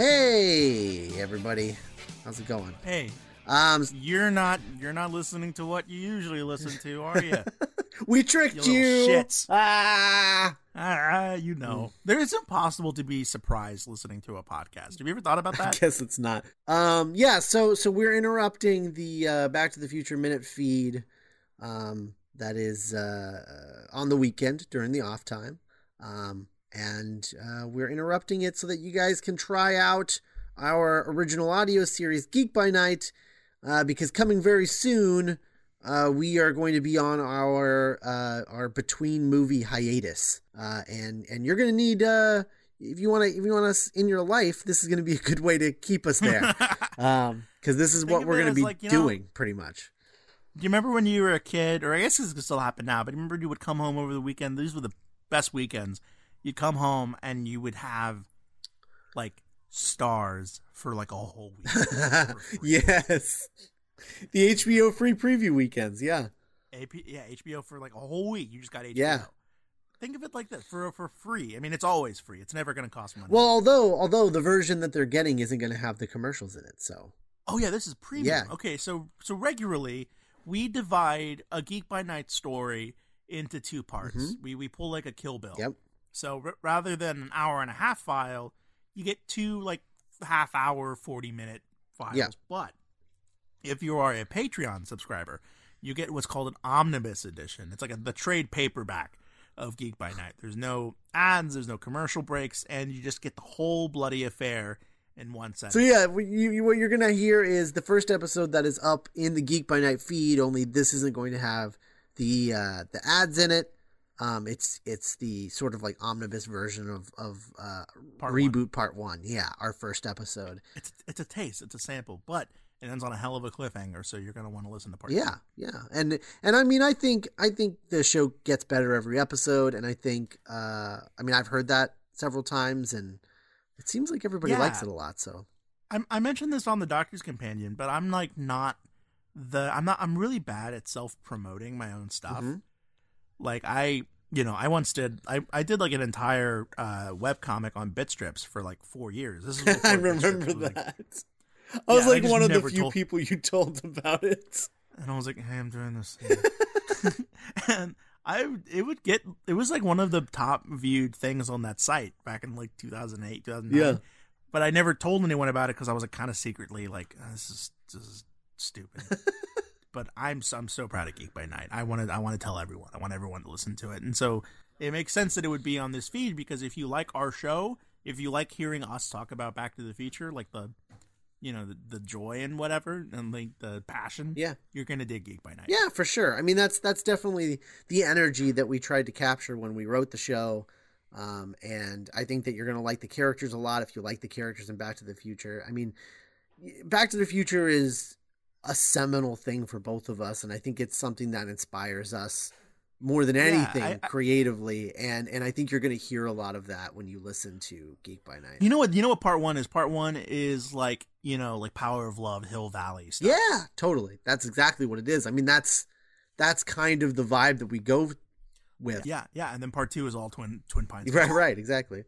Hey, everybody. How's it going? Hey, Um, you're not you're not listening to what you usually listen to, are you? we tricked You you. shits. Ah. ah, you know, there it's impossible to be surprised listening to a podcast. Have you ever thought about that? I guess it's not. Um, yeah. So, so we're interrupting the uh, Back to the Future minute feed. Um, that is uh, on the weekend during the off time. Um, and uh, we're interrupting it so that you guys can try out our original audio series, Geek by Night, uh, because coming very soon, uh, we are going to be on our uh, our between movie hiatus, uh, and and you're going to need uh, if you want to if you want us in your life, this is going to be a good way to keep us there, um, because this is Think what we're going to be like, you know- doing pretty much. Do you remember when you were a kid, or I guess this could still happen now, but remember you would come home over the weekend? These were the best weekends. You'd come home and you would have like Starz for like a whole week. yes, the HBO free preview weekends. Yeah, AP, yeah, HBO for like a whole week. You just got HBO. Yeah. Think of it like this for for free. I mean, it's always free. It's never going to cost money. well, although although the version that they're getting isn't going to have the commercials in it, so oh yeah, this is premium. Yeah. Okay, so so regularly we divide a Geek by Night story into two parts. Mhm. We we pull like a Kill Bill. yep. So r- rather than an hour and a half file, you get two like half hour, 40 minute files. Yeah. But if you are a Patreon subscriber, you get what's called an omnibus edition. It's like a, the trade paperback of Geek by Night. There's no ads, there's no commercial breaks, and you just get the whole bloody affair in one sentence. So yeah, what you, you- what you're gonna hear is the first episode that is up in the Geek by Night feed. Only this isn't going to have the uh, the ads in it. Um, it's it's the sort of like omnibus version of of uh, Part reboot part one. Yeah, our first episode. It's, it's a taste, it's a sample, but it ends on a hell of a cliffhanger, so you're going to want to listen to part Yeah, yeah, and and I mean, I think I think the show gets better every episode, and I think uh, I mean, I've heard that several times, and it seems like everybody likes it a lot. So I, I mentioned this on the Doctor's Companion, but I'm like not the I'm not I'm really bad at self promoting my own stuff. Mhm. Like I you know I once did I, I did like an entire uh, web comic on Bitstrips for like four years. This is I remember was, like- that. I was Yeah, like just one of the few told- people you told about it. and I was like, hey, I'm doing this, and I it would get it was like one of the top viewed things on that site back in like 2008 2009. Yeah. but I never told anyone about it because I was like kind of secretly like "Oh, this is this is stupid. But I'm so, I'm so proud of Geek by Night. I wanted I want to tell everyone. I want everyone to listen to it, and so it makes sense that it would be on this feed because if you like our show, if you like hearing us talk about Back to the Future, like the you know the, the joy and whatever and like the passion, Yeah. you're gonna dig Geek by Night. Yeah, for sure. I mean, that's that's definitely the energy that we tried to capture when we wrote the show. Um, and I think that you're going to like the characters a lot if you like the characters in Back to the Future. I mean, Back to the Future is a seminal thing for both of us, and I think it's something that inspires us more than anything I- I- creatively. And and I think you're going to hear a lot of that when you listen to Geek by Night. You know what? You know what part one is. Part one is like you know like Power of Love, Hill Valley stuff. Yeah, totally. That's exactly what it is. I mean, that's that's kind of the vibe that we go with. yeah, yeah. And then part two is all Twin Twin Pines. Right, right, exactly.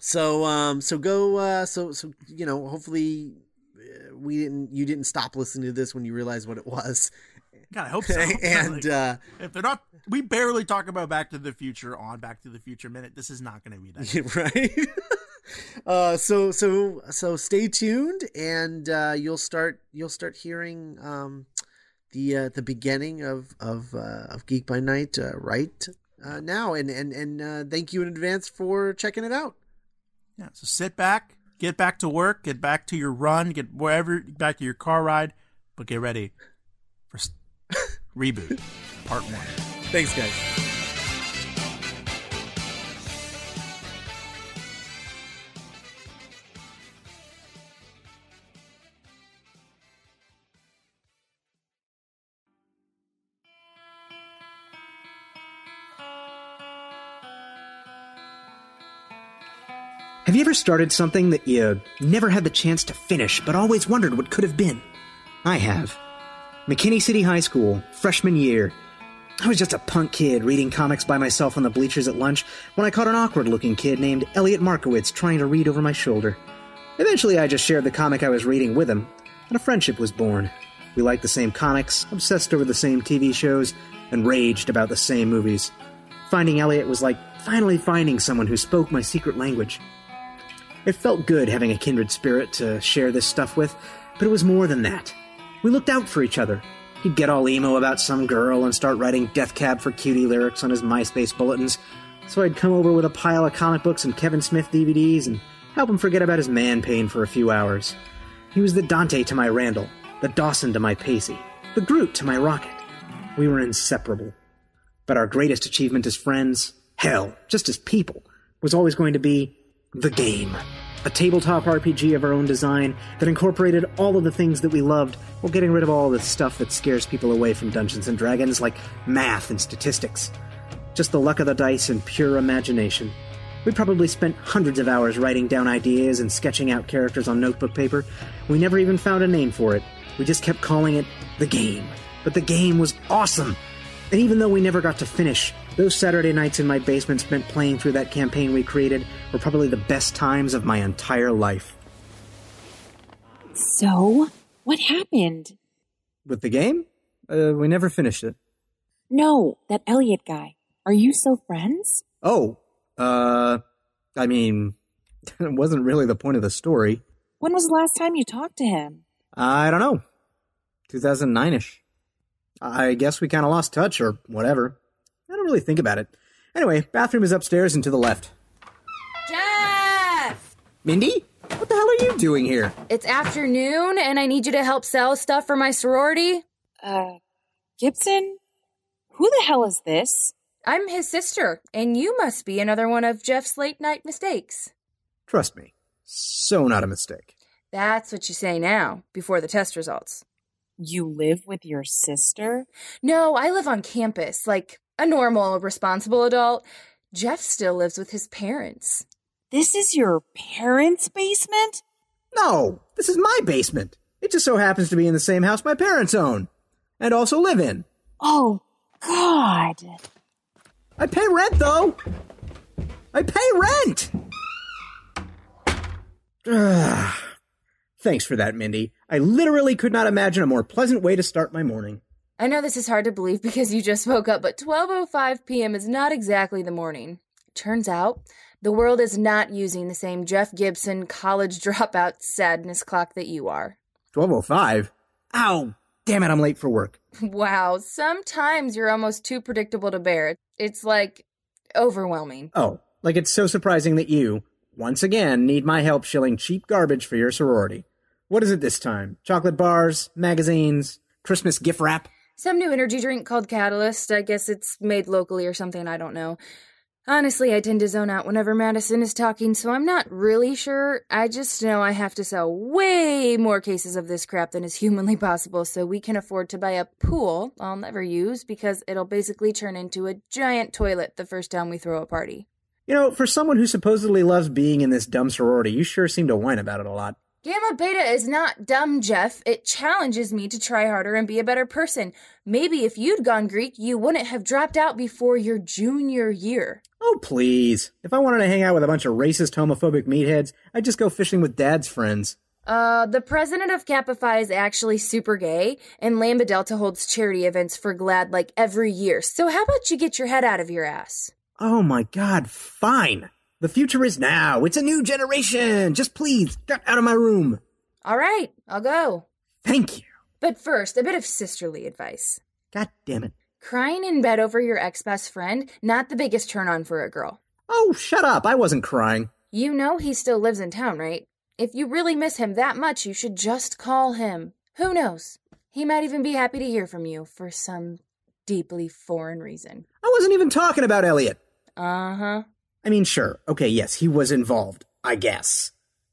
So, um, so go, uh, so, so you know, hopefully, we didn't, you didn't stop listening to this when you realized what it was, God, I hope so. and Like, uh, if they're not, we barely talk about Back to the Future on Back to the Future Minute. This is not going to be that. right. uh, so, so, so stay tuned, and uh, you'll start, you'll start hearing um, the uh, the beginning of of uh, of Geek by Night uh, right uh, now, and and and uh, thank you in advance for checking it out. Yeah. So sit back, get back to work, get back to your run, get wherever, back to your car ride, but get ready for reboot part one. Thanks, guys. Ever started something that you never had the chance to finish, but always wondered what could have been? I have. McKinney City High School, freshman year. I was just a punk kid reading comics by myself on the bleachers at lunch when I caught an awkward looking kid named Elliot Markowitz trying to read over my shoulder. Eventually, I just shared the comic I was reading with him, and a friendship was born. We liked the same comics, obsessed over the same TV shows, and raged about the same movies. Finding Elliot was like finally finding someone who spoke my secret language. It felt good having a kindred spirit to share this stuff with, but it was more than that. We looked out for each other. He'd get all emo about some girl and start writing Death Cab for Cutie lyrics on his MySpace bulletins, so I'd come over with a pile of comic books and Kevin Smith DVDs and help him forget about his man pain for a few hours. He was the Dante to my Randall, the Dawson to my Pacey, the Groot to my Rocket. We were inseparable. But our greatest achievement as friends, hell, just as people, was always going to be the game. A tabletop RPG of our own design that incorporated all of the things that we loved while getting rid of all the stuff that scares people away from Dungeons and Dragons, like math and statistics. Just the luck of the dice and pure imagination. We probably spent hundreds of hours writing down ideas and sketching out characters on notebook paper. We never even found a name for it. We just kept calling it the game. But the game was awesome! And even though we never got to finish, those Saturday nights in my basement spent playing through that campaign we created were probably the best times of my entire life. So, what happened? With the game? Uh, we never finished it. No, that Elliot guy. Are you still friends? Oh, uh, I mean, it wasn't really the point of the story. When was the last time you talked to him? I don't know. 2009 ish. I guess we kind of lost touch or whatever. I don't really think about it. Anyway, bathroom is upstairs and to the left. Jeff! Mindy? What the hell are you doing here? It's afternoon and I need you to help sell stuff for my sorority. Uh, Gibson? Who the hell is this? I'm his sister, and you must be another one of Jeff's late night mistakes. Trust me. So not a mistake. That's what you say now, before the test results. You live with your sister? No, I live on campus, like a normal, responsible adult. Jeff still lives with his parents. This is your parents' basement? No, this is my basement. It just so happens to be in the same house my parents own and also live in. Oh, God. I pay rent, though. I pay rent. Ugh. Thanks for that, Mindy. I literally could not imagine a more pleasant way to start my morning. I know this is hard to believe because you just woke up, but 12:05 p.m. is not exactly the morning. Turns out, the world is not using the same Jeff Gibson college dropout sadness clock that you are. 1205? Ow! Damn it, I'm late for work. Wow, sometimes you're almost too predictable to bear. It's like overwhelming. Oh, like it's so surprising that you, once again, need my help shilling cheap garbage for your sorority. What is it this time? Chocolate bars, magazines, Christmas gift wrap? Some new energy drink called Catalyst. I guess it's made locally or something, I don't know. Honestly, I tend to zone out whenever Madison is talking, so I'm not really sure. I just know I have to sell way more cases of this crap than is humanly possible so we can afford to buy a pool I'll never use because it'll basically turn into a giant toilet the first time we throw a party. You know, for someone who supposedly loves being in this dumb sorority, you sure seem to whine about it a lot. Gamma Beta is not dumb, Jeff. It challenges me to try harder and be a better person. Maybe if you'd gone Greek, you wouldn't have dropped out before your junior year. Oh, please. If I wanted to hang out with a bunch of racist, homophobic meatheads, I'd just go fishing with Dad's friends. Uh, the president of Kappa Phi is actually super gay, and Lambda Delta holds charity events for GLAAD like every year. So how about you get your head out of your ass? Oh my god, fine. The future is now. It's a new generation. Just please, get out of my room. All right, I'll go. Thank you. But first, a bit of sisterly advice. God damn it. Crying in bed over your ex best friend, not the biggest turn on for a girl. Oh, shut up. I wasn't crying. You know he still lives in town, right? If you really miss him that much, you should just call him. Who knows? He might even be happy to hear from you for some deeply foreign reason. I wasn't even talking about Elliot. Uh huh. I mean, sure. Okay, yes, he was involved, I guess.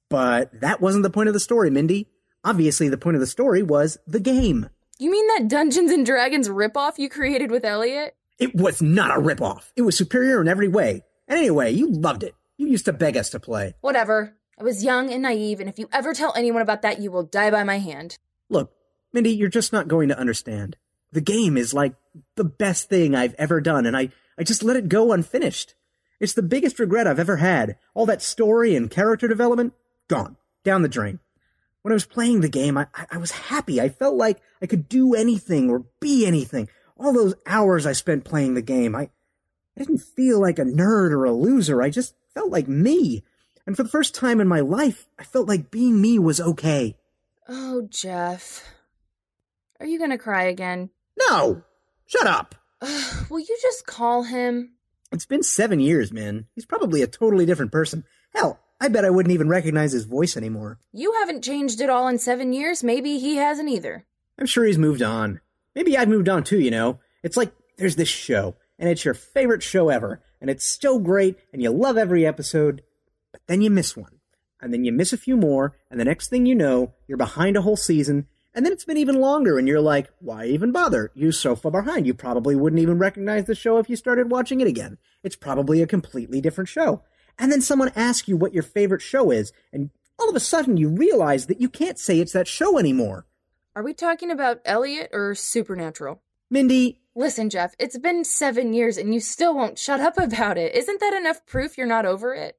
But that wasn't the point of the story, Mindy. Obviously, the point of the story was the game. You mean that Dungeons and Dragons ripoff you created with Elliot? It was not a ripoff. It was superior in every way. And anyway, you loved it. You used to beg us to play. Whatever. I was young and naive, and if you ever tell anyone about that, you will die by my hand. Look, Mindy, you're just not going to understand. The game is like the best thing I've ever done, and I, I just let it go unfinished. It's the biggest regret I've ever had. All that story and character development, gone. Down the drain. When I was playing the game, I, I was happy. I felt like I could do anything or be anything. All those hours I spent playing the game, I, I didn't feel like a nerd or a loser. I just felt like me. And for the first time in my life, I felt like being me was okay. Oh, Jeff. Are you gonna cry again? No! Shut up! Will you just call him? It's been seven years, man. He's probably a totally different person. Hell, I bet I wouldn't even recognize his voice anymore. You haven't changed at all in seven years. Maybe he hasn't either. I'm sure he's moved on. Maybe I've moved on too, you know? It's like there's this show, and it's your favorite show ever, and it's so great, and you love every episode, but then you miss one. And then you miss a few more, and the next thing you know, you're behind a whole season, and then it's been even longer, and you're like, why even bother? You're so far behind, you probably wouldn't even recognize the show if you started watching it again. It's probably a completely different show. And then someone asks you what your favorite show is, and all of a sudden you realize that you can't say it's that show anymore. Are we talking about Elliot or Supernatural? Mindy, Listen, Jeff, it's been seven years and you still won't shut up about it. Isn't that enough proof you're not over it?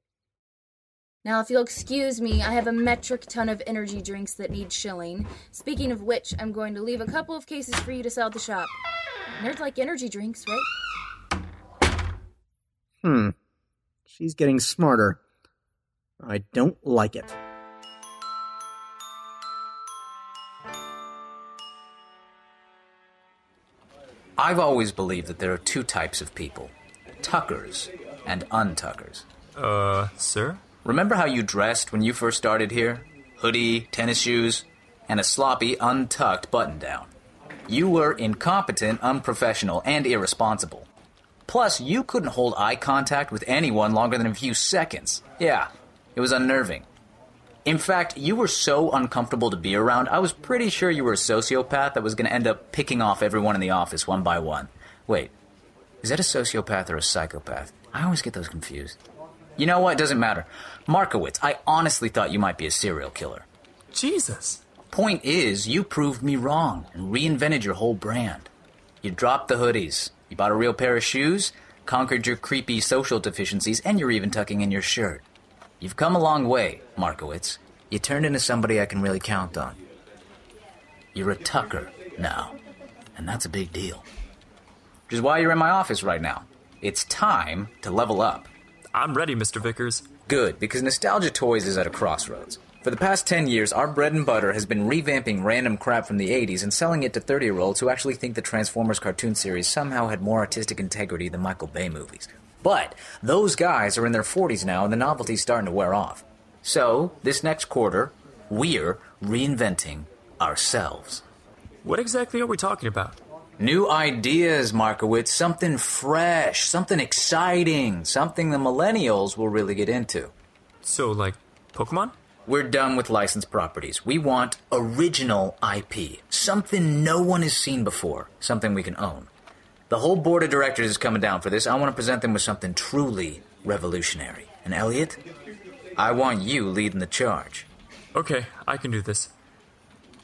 Now, if you'll excuse me, I have a metric ton of energy drinks that need shilling. Speaking of which, I'm going to leave a couple of cases for you to sell at the shop. Nerds like energy drinks, right? hmm, she's getting smarter. I don't like it. I've always believed that there are two types of people tuckers and untuckers. Uh, sir? Remember how you dressed when you first started here? Hoodie, tennis shoes, and a sloppy, untucked button down. You were incompetent, unprofessional, and irresponsible. Plus, you couldn't hold eye contact with anyone longer than a few seconds. Yeah, it was unnerving. In fact, you were so uncomfortable to be around, I was pretty sure you were a sociopath that was going to end up picking off everyone in the office one by one. Wait, is that a sociopath or a psychopath? I always get those confused. You know what? Doesn't matter. Markowitz, I honestly thought you might be a serial killer. Jesus. Point is, you proved me wrong and reinvented your whole brand. You dropped the hoodies, you bought a real pair of shoes, conquered your creepy social deficiencies, and you're even tucking in your shirt. You've come a long way, Markowitz. You turned into somebody I can really count on. You're a tucker now, and that's a big deal. Which is why you're in my office right now. It's time to level up. I'm ready, Mr. Vickers. Good, because Nostalgia Toys is at a crossroads. For the past 10 years, our bread and butter has been revamping random crap from the 80s and selling it to 30 year olds who actually think the Transformers cartoon series somehow had more artistic integrity than Michael Bay movies. But those guys are in their 40s now and the novelty's starting to wear off. So, this next quarter, we're reinventing ourselves. What exactly are we talking about? New ideas, Markowitz. Something fresh, something exciting, something the millennials will really get into. So, like, Pokemon? We're done with licensed properties. We want original IP. Something no one has seen before. Something we can own. The whole board of directors is coming down for this. I want to present them with something truly revolutionary. And Elliot, I want you leading the charge. Okay, I can do this.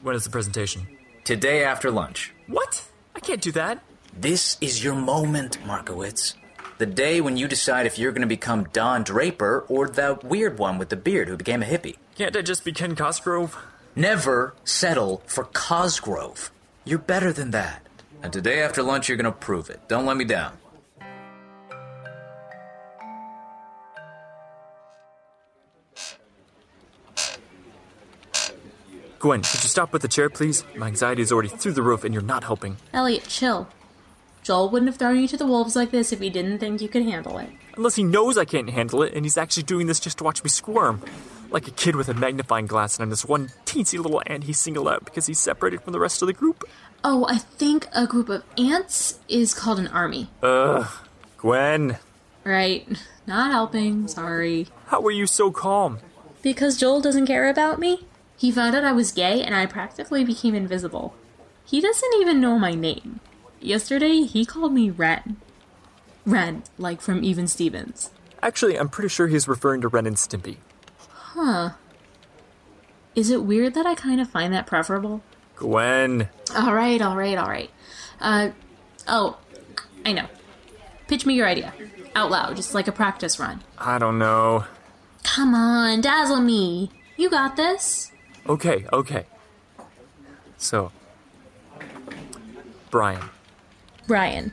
When is the presentation? Today after lunch. What? I can't do that. This is your moment, Markowitz. The day when you decide if you're going to become Don Draper or the weird one with the beard who became a hippie. Can't I just be Ken Cosgrove? Never settle for Cosgrove. You're better than that. And today after lunch, you're going to prove it. Don't let me down. Gwen, could you stop with the chair, please? My anxiety is already through the roof and you're not helping. Elliot, chill. Joel wouldn't have thrown you to the wolves like this if he didn't think you could handle it. Unless he knows I can't handle it and he's actually doing this just to watch me squirm. Like a kid with a magnifying glass and I'm this one teensy little ant he singled out because he's separated from the rest of the group. Oh, I think a group of ants is called an army. Ugh. Gwen, Right. Not helping, sorry. how are you so calm? Because Joel doesn't care about me? He found out I was gay and I practically became invisible. He doesn't even know my name. Yesterday, he called me Ren. Ren, like from Even Stevens. Actually, I'm pretty sure he's referring to Ren and Stimpy. Huh. Is it weird that I kind of find that preferable? Gwen. Alright, alright, alright. Uh, oh, I know. Pitch me your idea. Out loud, just like a practice run. I don't know. Come on, dazzle me. You got this. Okay, okay. So, Brian. Brian.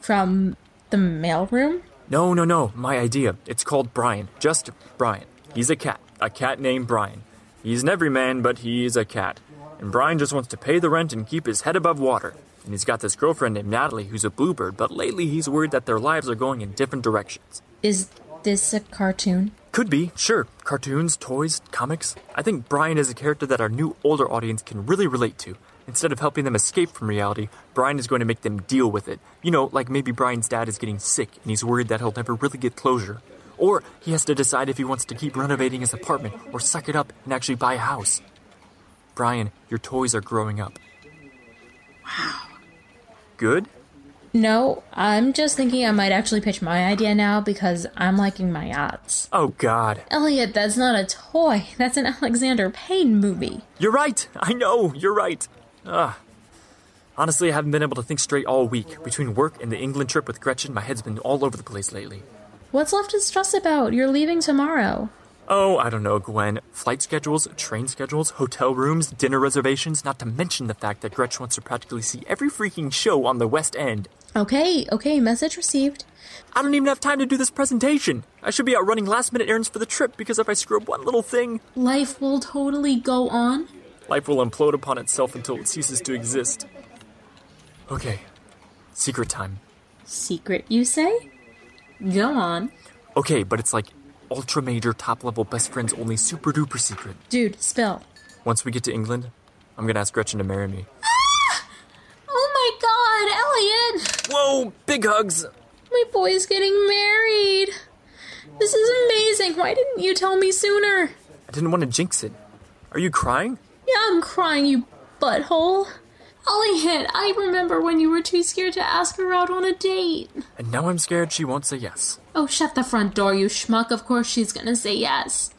From the mailroom? No, no, no. My idea. It's called Brian. Just Brian. He's a cat. A cat named Brian. He's an everyman, but he's a cat. And Brian just wants to pay the rent and keep his head above water. And he's got this girlfriend named Natalie who's a bluebird, but lately he's worried that their lives are going in different directions. Is this a cartoon? Could be, sure. Cartoons, toys, comics. I think Brian is a character that our new older audience can really relate to. Instead of helping them escape from reality, Brian is going to make them deal with it. You know, like maybe Brian's dad is getting sick and he's worried that he'll never really get closure. Or he has to decide if he wants to keep renovating his apartment or suck it up and actually buy a house. Brian, your toys are growing up. Wow. Good? No, I'm just thinking I might actually pitch my idea now because I'm liking my odds. Oh, God. Elliot, that's not a toy. That's an Alexander Payne movie. You're right. I know. You're right. Ugh. Honestly, I haven't been able to think straight all week. Between work and the England trip with Gretchen, my head's been all over the place lately. What's left to stress about? You're leaving tomorrow. Oh, I don't know, Gwen. Flight schedules, train schedules, hotel rooms, dinner reservations, not to mention the fact that Gretchen wants to practically see every freaking show on the West End. Okay, okay, message received. I don't even have time to do this presentation. I should be out running last minute errands for the trip because if I screw up one little thing, Life will totally go on. life will implode upon itself until it ceases to exist. Okay, secret time. Secret, you say? Go on. Okay, but it's like ultra major, top level, best friends only, super duper secret. Dude, spill. Once we get to England, I'm gonna ask Gretchen to marry me. Oh my god, Elliot! Whoa, big hugs! My boy's getting married. This is amazing. Why didn't you tell me sooner? I didn't want to jinx it. Are you crying? Yeah, I'm crying, you butthole. Elliot, I remember when you were too scared to ask her out on a date. And now I'm scared she won't say yes. Oh, shut the front door, you schmuck. Of course she's gonna say yes.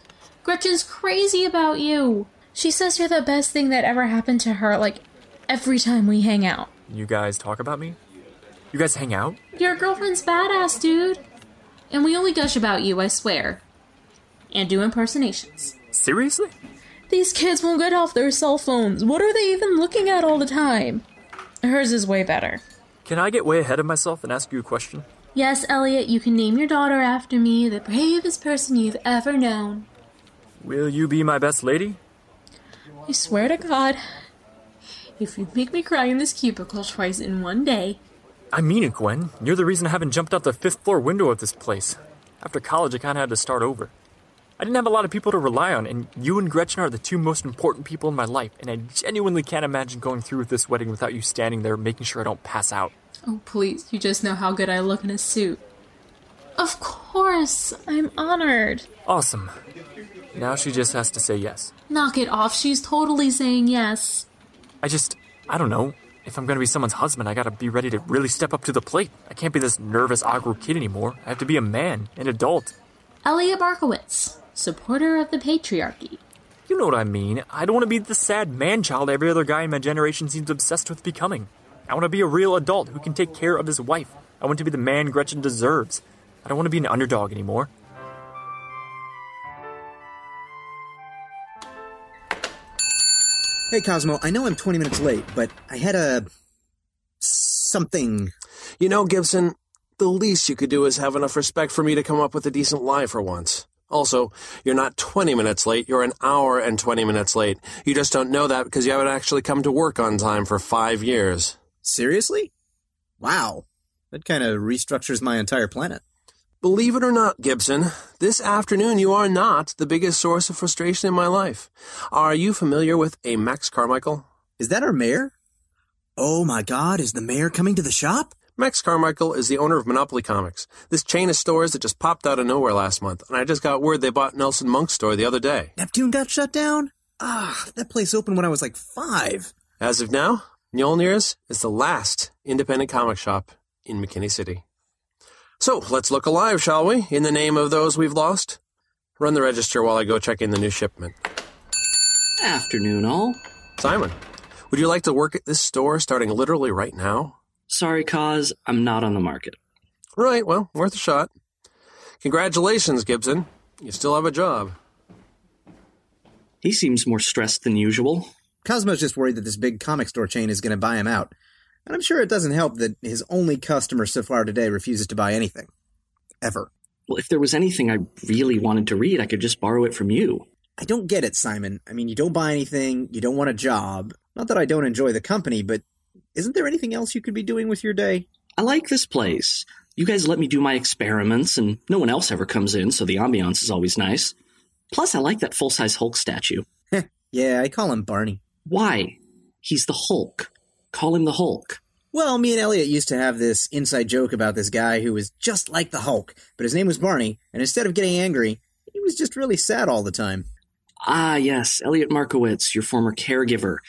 Gretchen's crazy about you. She says you're the best thing that ever happened to her, like, every time we hang out. You guys talk about me? You guys hang out? Your girlfriend's badass, dude. And we only gush about you, I swear. And do impersonations. Seriously? These kids won't get off their cell phones. What are they even looking at all the time? Hers is way better. Can I get way ahead of myself and ask you a question? Yes, Elliot, you can name your daughter after me, the bravest person you've ever known. Will you be my best lady? I swear to God, if you make me cry in this cubicle twice in one day, I mean it, Gwen. You're the reason I haven't jumped out the fifth floor window of this place. After college, I kinda had to start over. I didn't have a lot of people to rely on, and you and Gretchen are the two most important people in my life, and I genuinely can't imagine going through with this wedding without you standing there making sure I don't pass out. oh please, you just know how good I look in a suit. Of course, I'm honored. Awesome. Now she just has to say yes. Knock it off, she's totally saying yes. I just, I don't know. If I'm gonna be someone's husband, I gotta be ready to really step up to the plate. I can't be this nervous, awkward kid anymore. I have to be a man, an adult. Elliot Barkowitz, supporter of the patriarchy. You know what I mean. I don't want to be the sad man child every other guy in my generation seems obsessed with becoming. I want to be a real adult who can take care of his wife. I want to be the man Gretchen deserves. I don't want to be an underdog anymore. Hey, Cosmo, I know I'm 20 minutes late, but I had a. something. You know, Gibson, the least you could do is have enough respect for me to come up with a decent lie for once. Also, you're not 20 minutes late, you're an hour and 20 minutes late. You just don't know that because you haven't actually come to work on time for five years. Seriously? Wow. That kind of restructures my entire planet. Believe it or not, Gibson, this afternoon you are not the biggest source of frustration in my life. Are you familiar with a Max Carmichael? Is that our mayor? Oh my god, is the mayor coming to the shop? Max Carmichael is the owner of Monopoly Comics, this chain of stores that just popped out of nowhere last month, and I just got word they bought Nelson Monk's store the other day. Neptune got shut down? Ah, that place opened when I was like five. As of now, Mjolnir's is the last independent comic shop in McKinney City. So, let's look alive, shall we, in the name of those we've lost? Run the register while I go check in the new shipment. Afternoon, all. Simon, Would you like to work at this store starting literally right now? Sorry, Cause, I'm not on the market. Right, well, worth a shot. Congratulations, Gibson. You still have a job. He seems more stressed than usual. Cosmo's just worried that this big comic store chain is going to buy him out. And I'm sure it doesn't help that his only customer so far today refuses to buy anything. Ever. Well, if there was anything I really wanted to read, I could just borrow it from you. I don't get it, Simon. I mean, you don't buy anything, you don't want a job. Not that I don't enjoy the company, but isn't there anything else you could be doing with your day? I like this place. You guys let me do my experiments, and no one else ever comes in, so the ambiance is always nice. Plus, I like that full size Hulk statue. yeah, I call him Barney. Why? He's the Hulk. Call him the Hulk. Well, me and Elliot used to have this inside joke about this guy who was just like the Hulk, but his name was Barney, and instead of getting angry, he was just really sad all the time. Ah, yes, Elliot Markowitz, your former caregiver.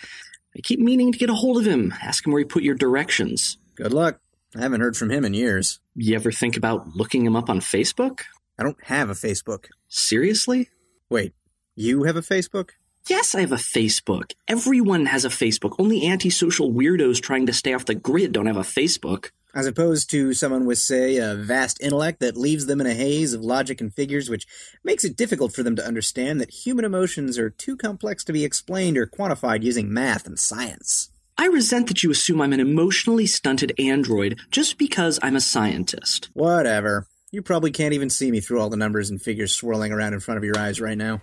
I keep meaning to get a hold of him, ask him where he put your directions. Good luck. I haven't heard from him in years. You ever think about looking him up on Facebook? I don't have a Facebook. Seriously? Wait, you have a Facebook? Yes, I have a Facebook. Everyone has a Facebook. Only antisocial weirdos trying to stay off the grid don't have a Facebook. As opposed to someone with, say, a vast intellect that leaves them in a haze of logic and figures, which makes it difficult for them to understand that human emotions are too complex to be explained or quantified using math and science. I resent that you assume I'm an emotionally stunted android just because I'm a scientist. Whatever. You probably can't even see me through all the numbers and figures swirling around in front of your eyes right now.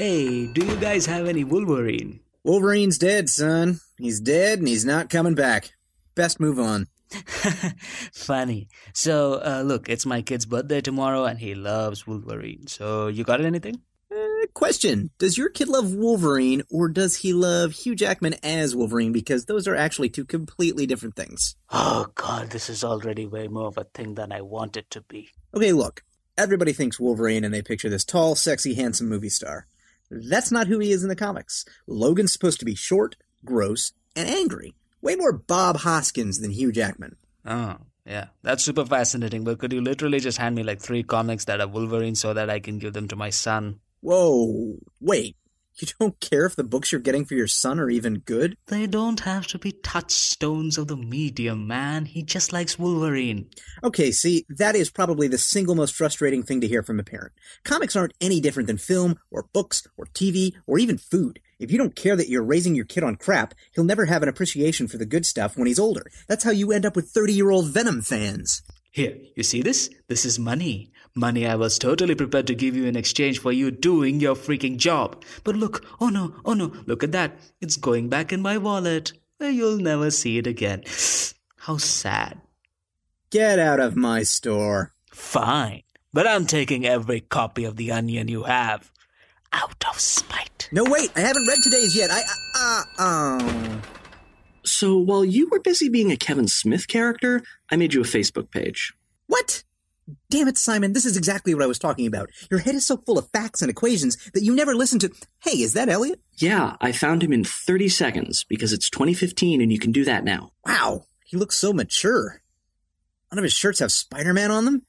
Hey, do you guys have any Wolverine? Wolverine's dead, son. He's dead and he's not coming back. Best move on. Funny. So, uh, look, it's my kid's birthday tomorrow and he loves Wolverine. So, you got anything? Uh, question Does your kid love Wolverine or does he love Hugh Jackman as Wolverine? Because those are actually two completely different things. Oh, God, this is already way more of a thing than I want it to be. Okay, look. Everybody thinks Wolverine and they picture this tall, sexy, handsome movie star. That's not who he is in the comics. Logan's supposed to be short, gross, and angry. Way more Bob Hoskins than Hugh Jackman. Oh, yeah. That's super fascinating, but could you literally just hand me like three comics that are Wolverine so that I can give them to my son? Whoa, wait. You don't care if the books you're getting for your son are even good? They don't have to be touchstones of the medium, man. He just likes Wolverine. Okay, see, that is probably the single most frustrating thing to hear from a parent. Comics aren't any different than film, or books, or TV, or even food. If you don't care that you're raising your kid on crap, he'll never have an appreciation for the good stuff when he's older. That's how you end up with 30 year old Venom fans. Here, you see this? This is money. Money I was totally prepared to give you in exchange for you doing your freaking job. But look, oh no, oh no, look at that. It's going back in my wallet. You'll never see it again. How sad. Get out of my store. Fine. But I'm taking every copy of The Onion you have. Out of spite. No, wait, I haven't read today's yet. I, uh, uh, oh. So while you were busy being a Kevin Smith character, I made you a Facebook page. What? Damn it, Simon, this is exactly what I was talking about. Your head is so full of facts and equations that you never listen to. Hey, is that Elliot? Yeah, I found him in 30 seconds because it's 2015 and you can do that now. Wow, he looks so mature. None of his shirts have Spider Man on them?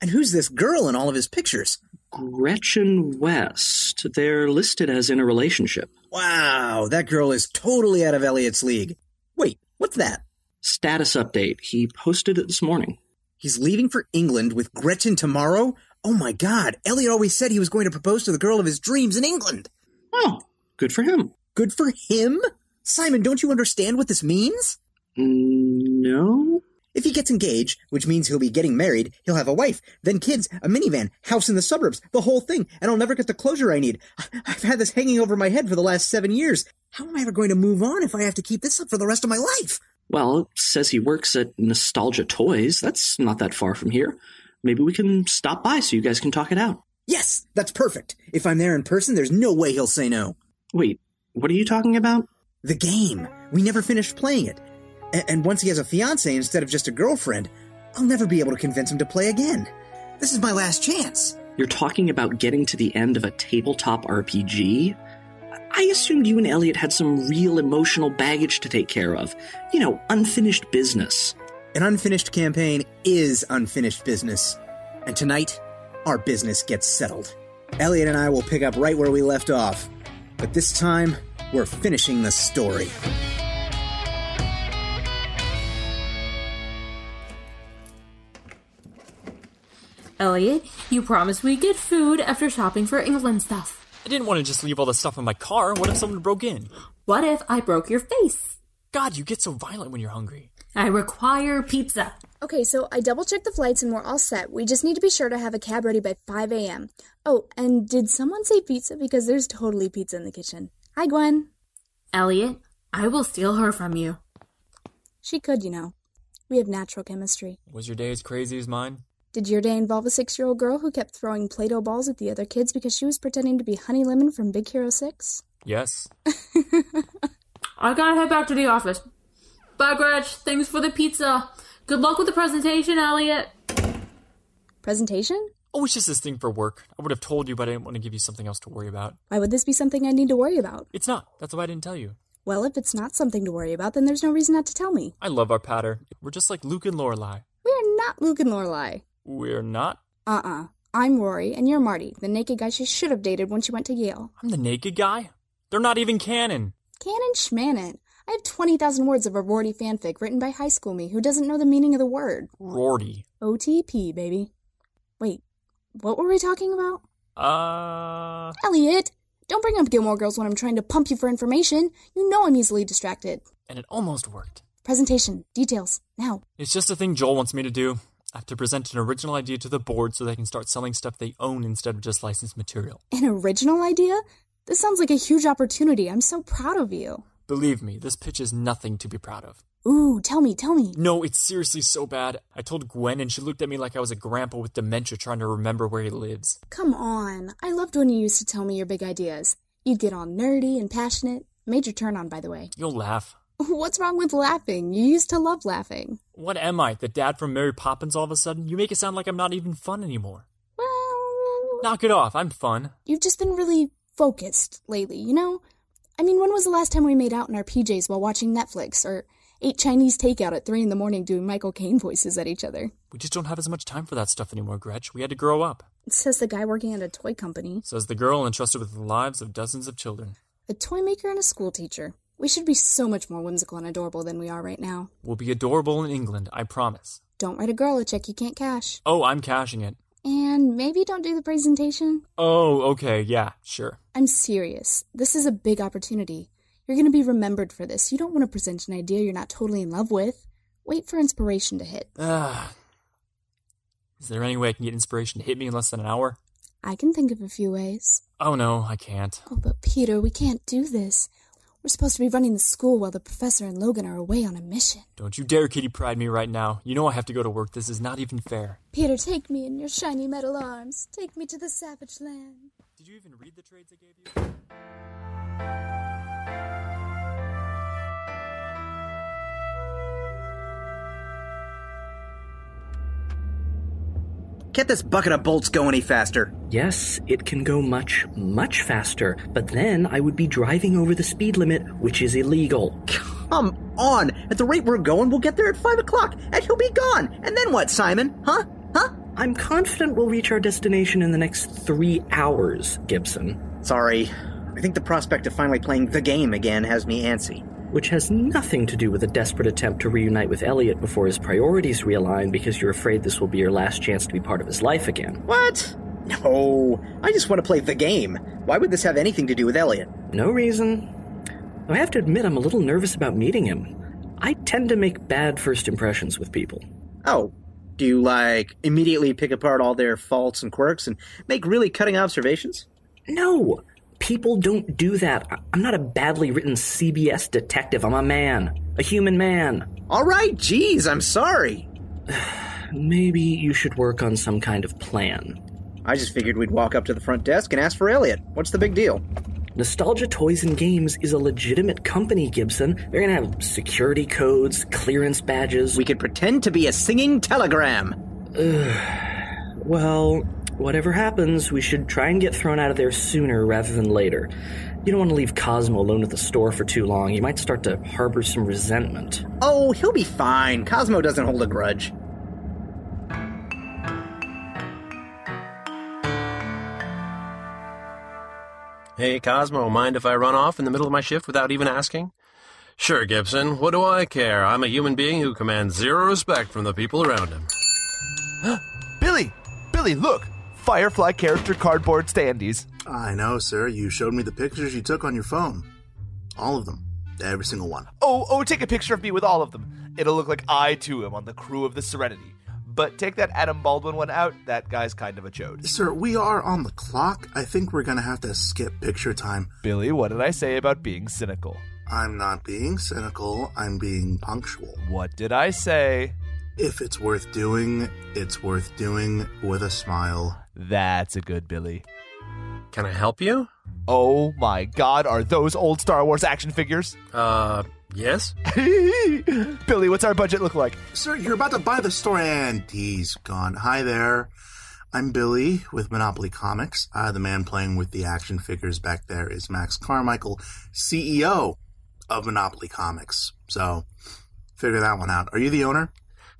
And who's this girl in all of his pictures? Gretchen West. They're listed as in a relationship. Wow, that girl is totally out of Elliot's league. Wait, what's that? Status update. He posted it this morning. He's leaving for England with Gretchen tomorrow? Oh my god, Elliot always said he was going to propose to the girl of his dreams in England. Oh, good for him. Good for him? Simon, don't you understand what this means? Mm, no. If he gets engaged, which means he'll be getting married, he'll have a wife, then kids, a minivan, house in the suburbs, the whole thing, and I'll never get the closure I need. I've had this hanging over my head for the last seven years. How am I ever going to move on if I have to keep this up for the rest of my life? Well, says he works at Nostalgia Toys. That's not that far from here. Maybe we can stop by so you guys can talk it out. Yes, that's perfect. If I'm there in person, there's no way he'll say no. Wait, what are you talking about? The game. We never finished playing it. A- and once he has a fiance instead of just a girlfriend, I'll never be able to convince him to play again. This is my last chance. You're talking about getting to the end of a tabletop RPG? I assumed you and Elliot had some real emotional baggage to take care of. You know, unfinished business. An unfinished campaign is unfinished business. And tonight, our business gets settled. Elliot and I will pick up right where we left off. But this time, We're finishing the story. Elliot, you promised we'd get food after shopping for England stuff. I didn't want to just leave all the stuff in my car. What if someone broke in? What if I broke your face? God, you get so violent when you're hungry. I require pizza. Okay, so I double checked the flights and we're all set. We just need to be sure to have a cab ready by 5 a.m. Oh, and did someone say pizza? Because there's totally pizza in the kitchen. Hi, Gwen. Elliot, I will steal her from you. She could, you know. We have natural chemistry. Was your day as crazy as mine? Did your day involve a six year old girl who kept throwing Play Doh balls at the other kids because she was pretending to be Honey Lemon from Big Hero 6? Yes. I gotta head back to the office. Bye, Gretch. Thanks for the pizza. Good luck with the presentation, Elliot. Presentation? Oh, it's just this thing for work. I would have told you, but I didn't want to give you something else to worry about. Why would this be something I need to worry about? It's not. That's why I didn't tell you. Well, if it's not something to worry about, then there's no reason not to tell me. I love our patter. We're just like Luke and Lorelai. We're not Luke and Lorelai. We're not? Uh uh i am Rory, and you're Marty, the naked guy she should have dated when she went to Yale. I'm the naked guy? They're not even canon. Canon schmanon. I have 20,000 words of a Rorty fanfic written by high school me who doesn't know the meaning of the word. Rorty. OTP, baby. Wait, what were we talking about? Uh. Elliot! Don't bring up Gilmore Girls when I'm trying to pump you for information. You know I'm easily distracted. And it almost worked. Presentation. Details. Now. It's just a thing Joel wants me to do. I have to present an original idea to the board so they can start selling stuff they own instead of just licensed material. An original idea? This sounds like a huge opportunity. I'm so proud of you. Believe me, this pitch is nothing to be proud of. Ooh, tell me, tell me. No, it's seriously so bad. I told Gwen and she looked at me like I was a grandpa with dementia trying to remember where he lives. Come on. I loved when you used to tell me your big ideas. You'd get all nerdy and passionate. Major turn on, by the way. You'll laugh. What's wrong with laughing? You used to love laughing. What am I, the dad from Mary Poppins all of a sudden? You make it sound like I'm not even fun anymore. Well. Knock it off, I'm fun. You've just been really focused lately, you know? I mean, when was the last time we made out in our PJs while watching Netflix or ate Chinese takeout at 3 in the morning doing Michael Caine voices at each other? We just don't have as much time for that stuff anymore, Gretch. We had to grow up. Says the guy working at a toy company. Says the girl entrusted with the lives of dozens of children. A toy maker and a school teacher. We should be so much more whimsical and adorable than we are right now. We'll be adorable in England, I promise. Don't write a girl a check you can't cash. Oh, I'm cashing it. And maybe don't do the presentation. Oh, okay, yeah, sure. I'm serious. This is a big opportunity. You're going to be remembered for this. You don't want to present an idea you're not totally in love with. Wait for inspiration to hit. Ah. Is there any way I can get inspiration to hit me in less than an hour? I can think of a few ways. Oh no, I can't. Oh, but Peter, we can't do this. We're supposed to be running the school while the professor and Logan are away on a mission. Don't you dare Kitty Pryde me right now. You know I have to go to work. This is not even fair. Peter, take me in your shiny metal arms. Take me to the savage land. Did you even read the trades I gave you? Can't this bucket of bolts go any faster? Yes, it can go much, much faster, but then I would be driving over the speed limit, which is illegal. Come on! At the rate we're going, we'll get there at 5 o'clock, and he'll be gone! And then what, Simon? Huh? Huh? I'm confident we'll reach our destination in the next three hours, Gibson. Sorry. I think the prospect of finally playing the game again has me antsy. Which has nothing to do with a desperate attempt to reunite with Elliot before his priorities realign because you're afraid this will be your last chance to be part of his life again. What? No, I just want to play the game. Why would this have anything to do with Elliot? No reason. I have to admit, I'm a little nervous about meeting him. I tend to make bad first impressions with people. Oh, do you, like, immediately pick apart all their faults and quirks and make really cutting observations? No! People don't do that. I'm not a badly written CBS detective. I'm a man. A human man. All right, geez, I'm sorry. Maybe you should work on some kind of plan. I just figured we'd walk up to the front desk and ask for Elliot. What's the big deal? Nostalgia Toys and Games is a legitimate company, Gibson. They're gonna have security codes, clearance badges. We could pretend to be a singing telegram. Well, whatever happens, we should try and get thrown out of there sooner rather than later. You don't want to leave Cosmo alone at the store for too long. He might start to harbor some resentment. Oh, he'll be fine. Cosmo doesn't hold a grudge. Hey, Cosmo, mind if I run off in the middle of my shift without even asking? Sure, Gibson. What do I care? I'm a human being who commands zero respect from the people around him. Billy! Billy, look! Firefly character cardboard standees. I know, sir. You showed me the pictures you took on your phone. All of them. Every single one. Oh, oh, take a picture of me with all of them. It'll look like I too am on the crew of the Serenity. But take that Adam Baldwin one out, that guy's kind of a chode. Sir, we are on the clock. I think we're gonna have to skip picture time. Billy, what did I say about being cynical? I'm not being cynical, I'm being punctual. What did I say? If it's worth doing, it's worth doing with a smile. That's a good Billy. Can I help you? Oh my god, are those old Star Wars action figures? Uh, yes? Billy, what's our budget look like? Sir, you're about to buy the store and he's gone. Hi there. I'm Billy with Monopoly Comics. Uh, the man playing with the action figures back there is Max Carmichael, CEO of Monopoly Comics. So, figure that one out. Are you the owner?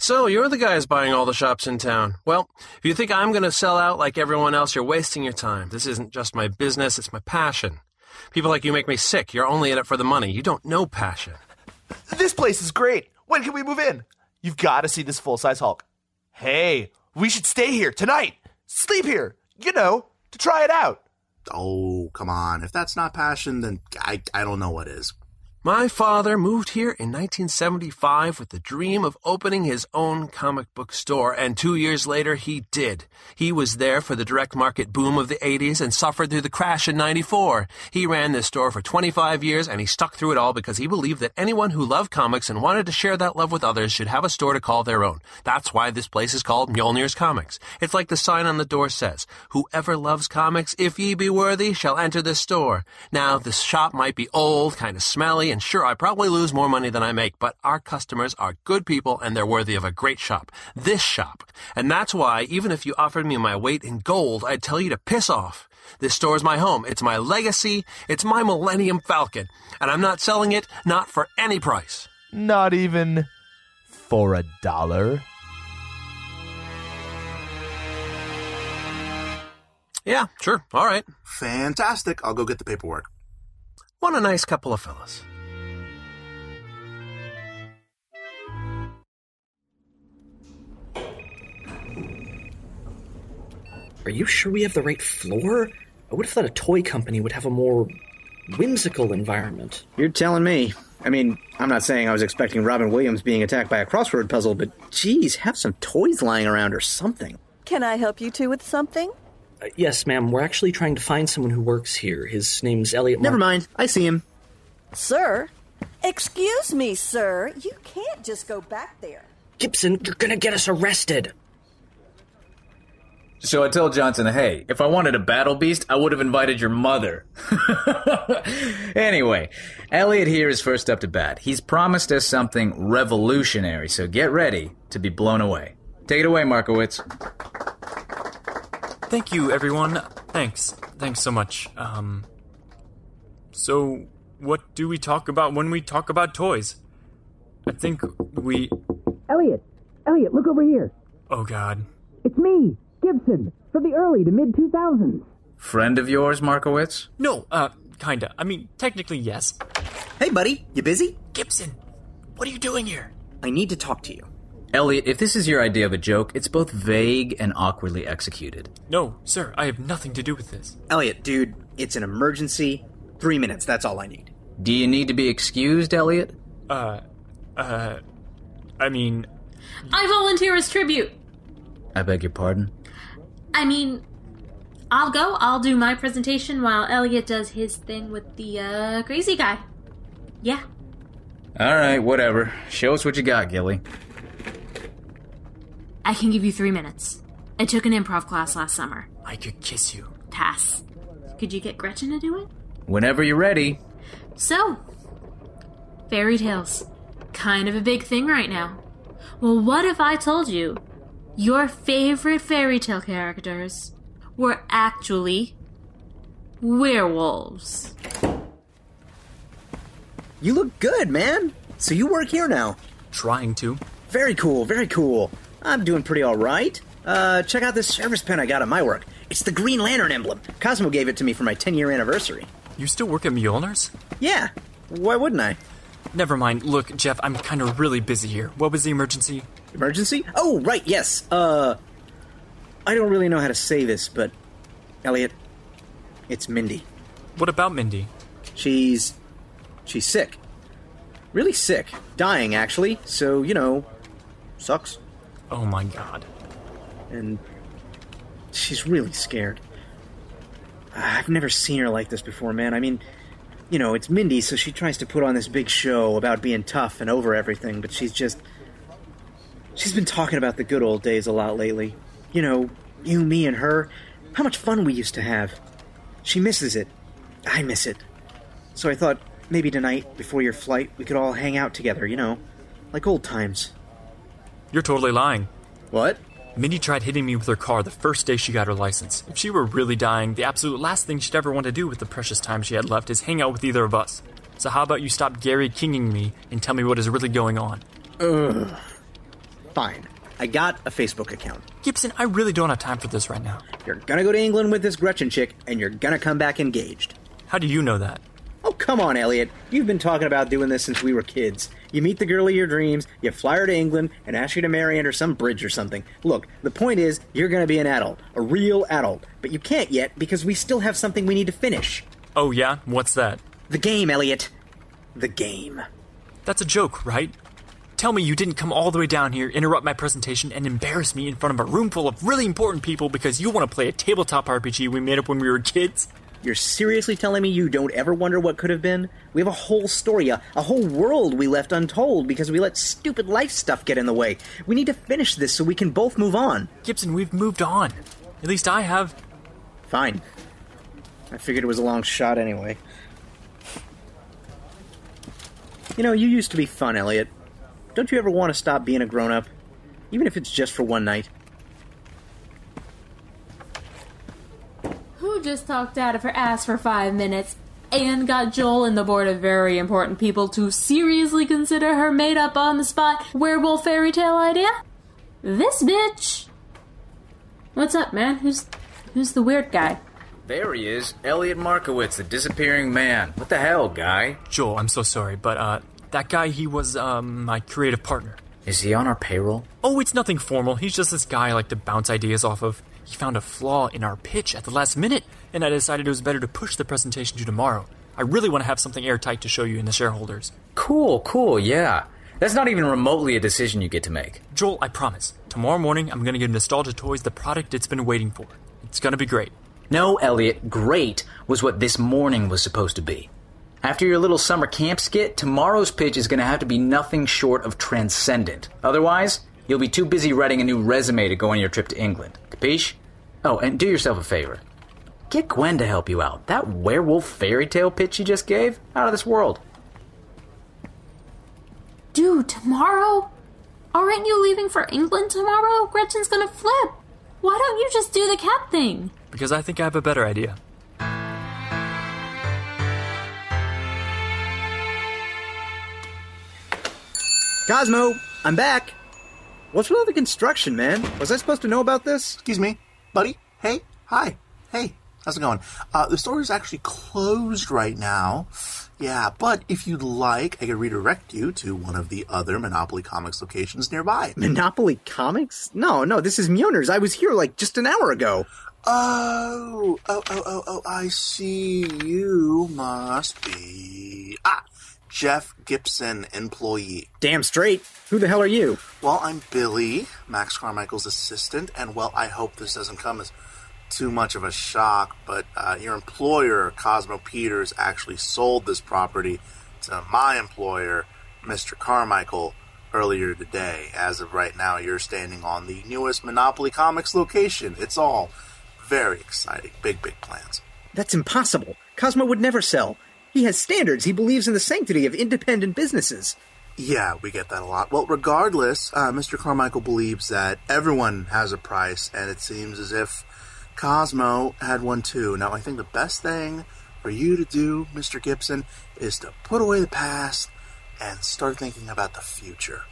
So, you're the guys buying all the shops in town. Well, if you think I'm going to sell out like everyone else, you're wasting your time. This isn't just my business, it's my passion. People like you make me sick. You're only in it for the money. You don't know passion. This place is great. When can we move in? You've got to see this full size Hulk. Hey, we should stay here tonight. Sleep here. You know, to try it out. Oh, come on. If that's not passion, then I, I don't know what is. My father moved here in 1975 with the dream of opening his own comic book store, and two years later he did. He was there for the direct market boom of the 80s and suffered through the crash in 94. He ran this store for 25 years and he stuck through it all because he believed that anyone who loved comics and wanted to share that love with others should have a store to call their own. That's why this place is called Mjolnir's Comics. It's like the sign on the door says, Whoever loves comics, if ye be worthy, shall enter this store. Now, this shop might be old, kind of smelly, and sure, I probably lose more money than I make, but our customers are good people and they're worthy of a great shop. This shop. And that's why, even if you offered me my weight in gold, I'd tell you to piss off. This store is my home. It's my legacy. It's my Millennium Falcon. And I'm not selling it, not for any price. Not even for a dollar. Yeah, sure. All right. Fantastic. I'll go get the paperwork. What a nice couple of fellas. Are you sure we have the right floor? I would have thought a toy company would have a more whimsical environment. You're telling me. I mean, I'm not saying I was expecting Robin Williams being attacked by a crossword puzzle, but geez, have some toys lying around or something. Can I help you two with something? Uh, yes, ma'am. We're actually trying to find someone who works here. His name's Elliot. Never mind. I see him. Sir? Excuse me, sir. You can't just go back there. Gibson, you're gonna get us arrested. So I told Johnson, hey, if I wanted a battle beast, I would have invited your mother. anyway, Elliot here is first up to bat. He's promised us something revolutionary, so get ready to be blown away. Take it away, Markowitz. Thank you, everyone. Thanks. Thanks so much. Um. So, what do we talk about when we talk about toys? I think we. Elliot! Elliot, look over here! Oh, God. It's me, Gibson, from the early to mid 2000s. Friend of yours, Markowitz? No, uh, kinda. I mean, technically, yes. Hey, buddy, you busy? Gibson, what are you doing here? I need to talk to you. Elliot, if this is your idea of a joke, it's both vague and awkwardly executed. No, sir, I have nothing to do with this. Elliot, dude, it's an emergency. Three minutes, that's all I need. Do you need to be excused, Elliot? Uh, uh, I mean. I volunteer as tribute! I beg your pardon? I mean, I'll go. I'll do my presentation while Elliot does his thing with the uh, crazy guy. Yeah. Alright, whatever. Show us what you got, Gilly. I can give you three minutes. I took an improv class last summer. I could kiss you. Pass. Could you get Gretchen to do it? Whenever you're ready. So, fairy tales. Kind of a big thing right now. Well, what if I told you your favorite fairy tale characters were actually werewolves? You look good, man. So you work here now? Trying to. Very cool, very cool. I'm doing pretty all right. Uh, check out this service pen I got at my work. It's the Green Lantern emblem. Cosmo gave it to me for my 10 year anniversary. You still work at Mjolnir's? Yeah. Why wouldn't I? Never mind. Look, Jeff, I'm kind of really busy here. What was the emergency? Emergency? Oh, right, yes. Uh. I don't really know how to say this, but. Elliot, it's Mindy. What about Mindy? She's. She's sick. Really sick. Dying, actually. So, you know. Sucks. Oh my god. And. She's really scared. I've never seen her like this before, man. I mean, you know, it's Mindy, so she tries to put on this big show about being tough and over everything, but she's just. She's been talking about the good old days a lot lately. You know, you, me, and her. How much fun we used to have. She misses it. I miss it. So I thought maybe tonight, before your flight, we could all hang out together, you know, like old times. You're totally lying. What? Mindy tried hitting me with her car the first day she got her license. If she were really dying, the absolute last thing she'd ever want to do with the precious time she had left is hang out with either of us. So how about you stop Gary Kinging me and tell me what is really going on? Ugh. Fine. I got a Facebook account. Gibson, I really don't have time for this right now. You're gonna go to England with this Gretchen chick, and you're gonna come back engaged. How do you know that? Oh, come on, Elliot. You've been talking about doing this since we were kids. You meet the girl of your dreams, you fly her to England, and ask her to marry under some bridge or something. Look, the point is, you're gonna be an adult. A real adult. But you can't yet because we still have something we need to finish. Oh, yeah? What's that? The game, Elliot. The game. That's a joke, right? Tell me you didn't come all the way down here, interrupt my presentation, and embarrass me in front of a room full of really important people because you want to play a tabletop RPG we made up when we were kids? You're seriously telling me you don't ever wonder what could have been? We have a whole story, a, a whole world we left untold because we let stupid life stuff get in the way. We need to finish this so we can both move on. Gibson, we've moved on. At least I have. Fine. I figured it was a long shot anyway. You know, you used to be fun, Elliot. Don't you ever want to stop being a grown up? Even if it's just for one night. Who just talked out of her ass for five minutes and got Joel and the board of very important people to seriously consider her made up on the spot werewolf fairy tale idea? This bitch. What's up, man? Who's who's the weird guy? There he is, Elliot Markowitz, the disappearing man. What the hell, guy? Joel, I'm so sorry, but uh, that guy, he was um my creative partner. Is he on our payroll? Oh, it's nothing formal. He's just this guy I like to bounce ideas off of. He found a flaw in our pitch at the last minute, and I decided it was better to push the presentation to tomorrow. I really want to have something airtight to show you and the shareholders. Cool, cool, yeah. That's not even remotely a decision you get to make. Joel, I promise. Tomorrow morning, I'm going to give Nostalgia Toys the product it's been waiting for. It's going to be great. No, Elliot, great was what this morning was supposed to be. After your little summer camp skit, tomorrow's pitch is going to have to be nothing short of transcendent. Otherwise, you'll be too busy writing a new resume to go on your trip to England. Capiche? Oh, and do yourself a favor. Get Gwen to help you out. That werewolf fairy tale pitch you just gave? Out of this world. Dude, tomorrow? Aren't you leaving for England tomorrow? Gretchen's gonna flip. Why don't you just do the cat thing? Because I think I have a better idea. Cosmo, I'm back. What's with all the construction, man? Was I supposed to know about this? Excuse me, buddy. Hey, hi. Hey, how's it going? Uh, the store is actually closed right now. Yeah, but if you'd like, I could redirect you to one of the other Monopoly Comics locations nearby. Monopoly Comics? No, no, this is Mjolnir's. I was here like just an hour ago. Oh, oh, oh, oh, oh, I see. You must be. Ah, Jeff Gibson, employee. Damn straight. Who the hell are you? Well, I'm Billy, Max Carmichael's assistant, and well, I hope this doesn't come as too much of a shock, but uh, your employer, Cosmo Peters, actually sold this property to my employer, Mr. Carmichael, earlier today. As of right now, you're standing on the newest Monopoly Comics location. It's all very exciting. Big, big plans. That's impossible. Cosmo would never sell. He has standards. He believes in the sanctity of independent businesses. Yeah, we get that a lot. Well, regardless, uh, Mr. Carmichael believes that everyone has a price, and it seems as if Cosmo had one too. Now, I think the best thing for you to do, Mr. Gibson, is to put away the past and start thinking about the future.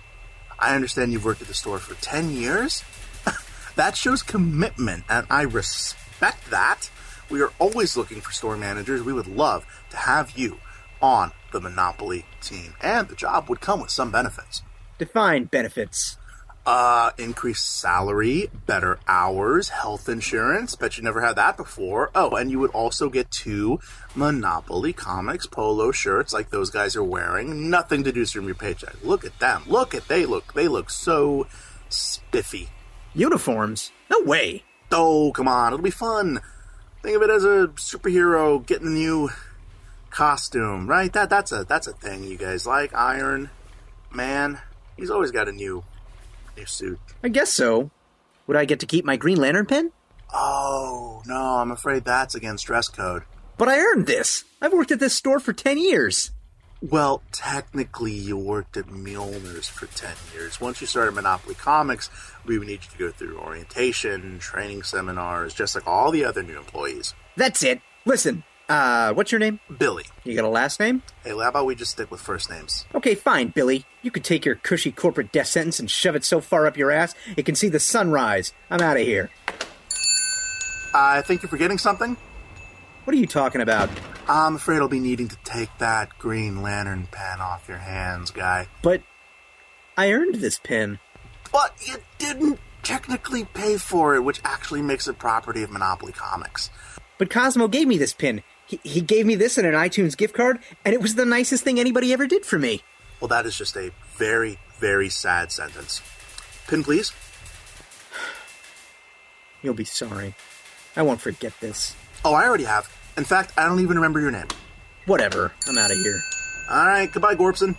I understand you've worked at the store for 10 years. that shows commitment, and I respect that. We are always looking for store managers. We would love to have you on the Monopoly team, and the job would come with some benefits. Define benefits. Uh, increased salary, better hours, health insurance. Bet you never had that before. Oh, and you would also get two Monopoly Comics polo shirts like those guys are wearing. Nothing to do from your paycheck. Look at them. Look at they look. They look so spiffy. Uniforms? No way. Oh, come on. It'll be fun. Think of it as a superhero getting a new costume, right? That that's a that's a thing you guys like. Iron Man. He's always got a new new suit. I guess so. Would I get to keep my Green Lantern pin? Oh, no, I'm afraid that's against dress code. But I earned this. I've worked at this store for 10 years. Well, technically, you worked at Mjolnir's for 10 years. Once you started Monopoly Comics, we would need you to go through orientation, training seminars, just like all the other new employees. That's it. Listen, uh, what's your name? Billy. You got a last name? Hey, how about we just stick with first names? Okay, fine, Billy. You could take your cushy corporate death sentence and shove it so far up your ass it can see the sunrise. I'm out of here. I think you're forgetting something. What are you talking about? I'm afraid I'll be needing to take that Green Lantern pen off your hands, guy. But I earned this pin. But you didn't technically pay for it, which actually makes it property of Monopoly Comics. But Cosmo gave me this pin. He, he gave me this and an iTunes gift card, and it was the nicest thing anybody ever did for me. Well, that is just a very, very sad sentence. Pin, please. You'll be sorry. I won't forget this. Oh, I already have. In fact, I don't even remember your name. Whatever. I'm out of here. All right, goodbye, Gorpson.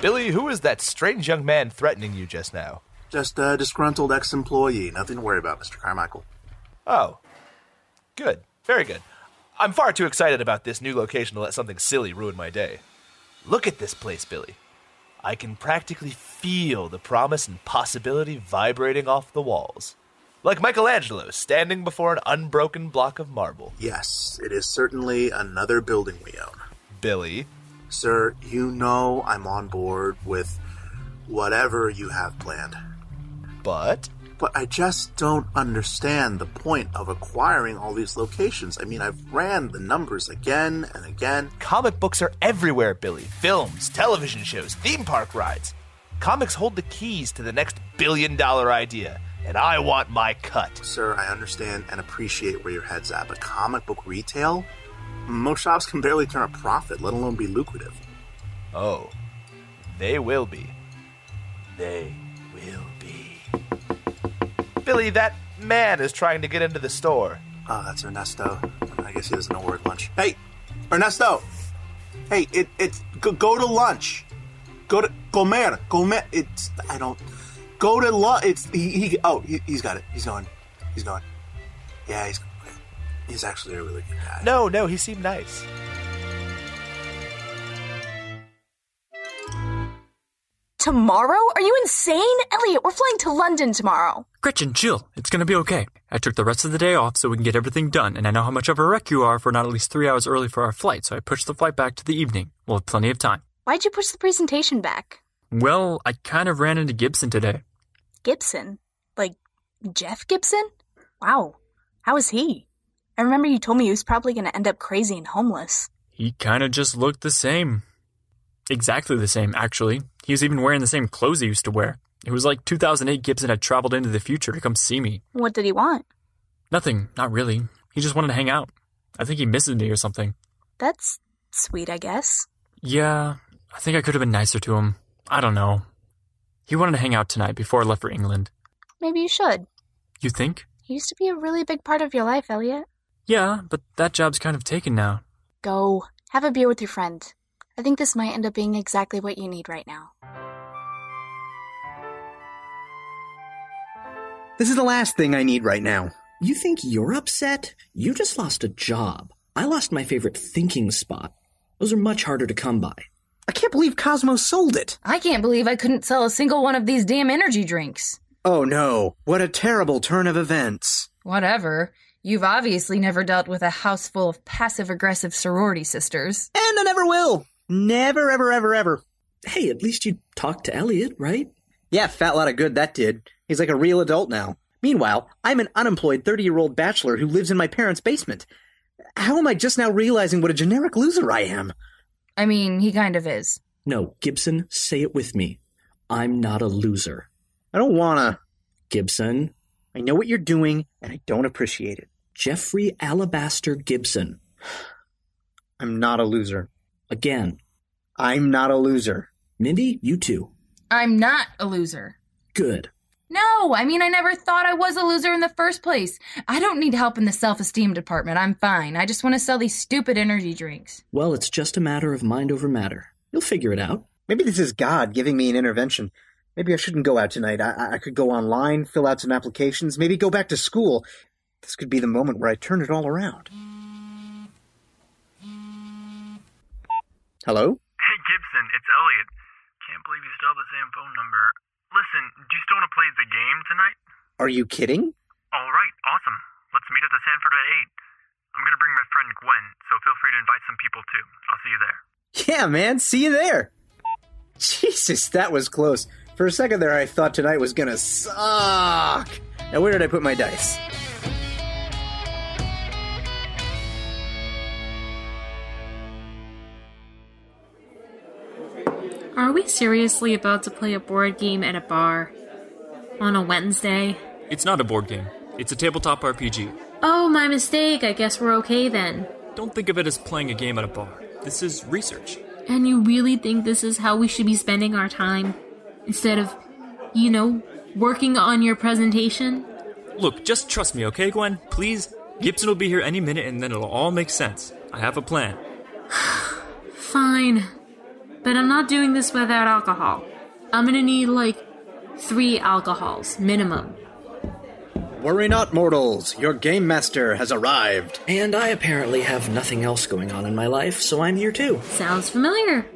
Billy, who is that strange young man threatening you just now? Just a disgruntled ex employee. Nothing to worry about, Mr. Carmichael. Oh. Good. Very good. I'm far too excited about this new location to let something silly ruin my day. Look at this place, Billy. I can practically feel the promise and possibility vibrating off the walls. Like Michelangelo standing before an unbroken block of marble. Yes, it is certainly another building we own. Billy. Sir, you know I'm on board with whatever you have planned. But? But I just don't understand the point of acquiring all these locations. I mean, I've ran the numbers again and again. Comic books are everywhere, Billy. Films, television shows, theme park rides. Comics hold the keys to the next billion dollar idea, and I want my cut. Sir, I understand and appreciate where your head's at, but comic book retail? Most shops can barely turn a profit, let alone be lucrative. Oh, they will be. They will be. Billy, that man is trying to get into the store. Oh, that's Ernesto. I guess he doesn't know we're at lunch. Hey, Ernesto! Hey, it it's go, go to lunch. Go to comer, comer. It's I don't go to lunch. It's he, he oh he, he's got it. He's going. He's going. Yeah, he's he's actually a really good guy. No, no, he seemed nice. Tomorrow? Are you insane? Elliot, we're flying to London tomorrow. Gretchen, chill. It's gonna be okay. I took the rest of the day off so we can get everything done, and I know how much of a wreck you are for not at least three hours early for our flight, so I pushed the flight back to the evening. We'll have plenty of time. Why'd you push the presentation back? Well, I kind of ran into Gibson today. Gibson? Like Jeff Gibson? Wow. How is he? I remember you told me he was probably going to end up crazy and homeless. He kind of just looked the same. Exactly the same, actually. He was even wearing the same clothes he used to wear. It was like 2008 Gibson had traveled into the future to come see me. What did he want? Nothing, not really. He just wanted to hang out. I think he misses me or something. That's sweet, I guess. Yeah, I think I could have been nicer to him. I don't know. He wanted to hang out tonight before I left for England. Maybe you should. You think? He used to be a really big part of your life, Elliot. Yeah, but that job's kind of taken now. Go. Have a beer with your friend. I think this might end up being exactly what you need right now. This is the last thing I need right now. You think you're upset? You just lost a job. I lost my favorite thinking spot. Those are much harder to come by. I can't believe Cosmo sold it. I can't believe I couldn't sell a single one of these damn energy drinks. Oh no, what a terrible turn of events. Whatever. You've obviously never dealt with a house full of passive aggressive sorority sisters. And I never will. Never, ever, ever, ever. Hey, at least you talked to Elliot, right? Yeah, fat lot of good that did. He's like a real adult now. Meanwhile, I'm an unemployed 30 year old bachelor who lives in my parents' basement. How am I just now realizing what a generic loser I am? I mean, he kind of is. No, Gibson, say it with me. I'm not a loser. I don't wanna. Gibson. I know what you're doing, and I don't appreciate it. Jeffrey Alabaster Gibson. I'm not a loser. Again. I'm not a loser. Mindy, you too. I'm not a loser. Good. No, I mean, I never thought I was a loser in the first place. I don't need help in the self esteem department. I'm fine. I just want to sell these stupid energy drinks. Well, it's just a matter of mind over matter. You'll figure it out. Maybe this is God giving me an intervention. Maybe I shouldn't go out tonight. I, I could go online, fill out some applications, maybe go back to school. This could be the moment where I turn it all around. Hello? Hey, Gibson, it's Elliot. Can't believe you still have the same phone number. Listen, do you still want to play the game tonight? Are you kidding? All right, awesome. Let's meet at the Sanford at 8. I'm going to bring my friend Gwen, so feel free to invite some people too. I'll see you there. Yeah, man, see you there. Jesus, that was close. For a second there, I thought tonight was gonna suck. Now, where did I put my dice? Are we seriously about to play a board game at a bar? On a Wednesday? It's not a board game. It's a tabletop RPG. Oh, my mistake. I guess we're okay then. Don't think of it as playing a game at a bar. This is research. And you really think this is how we should be spending our time? Instead of, you know, working on your presentation? Look, just trust me, okay, Gwen? Please? Gibson will be here any minute and then it'll all make sense. I have a plan. Fine. But I'm not doing this without alcohol. I'm gonna need like three alcohols, minimum. Worry not, mortals. Your game master has arrived. And I apparently have nothing else going on in my life, so I'm here too. Sounds familiar.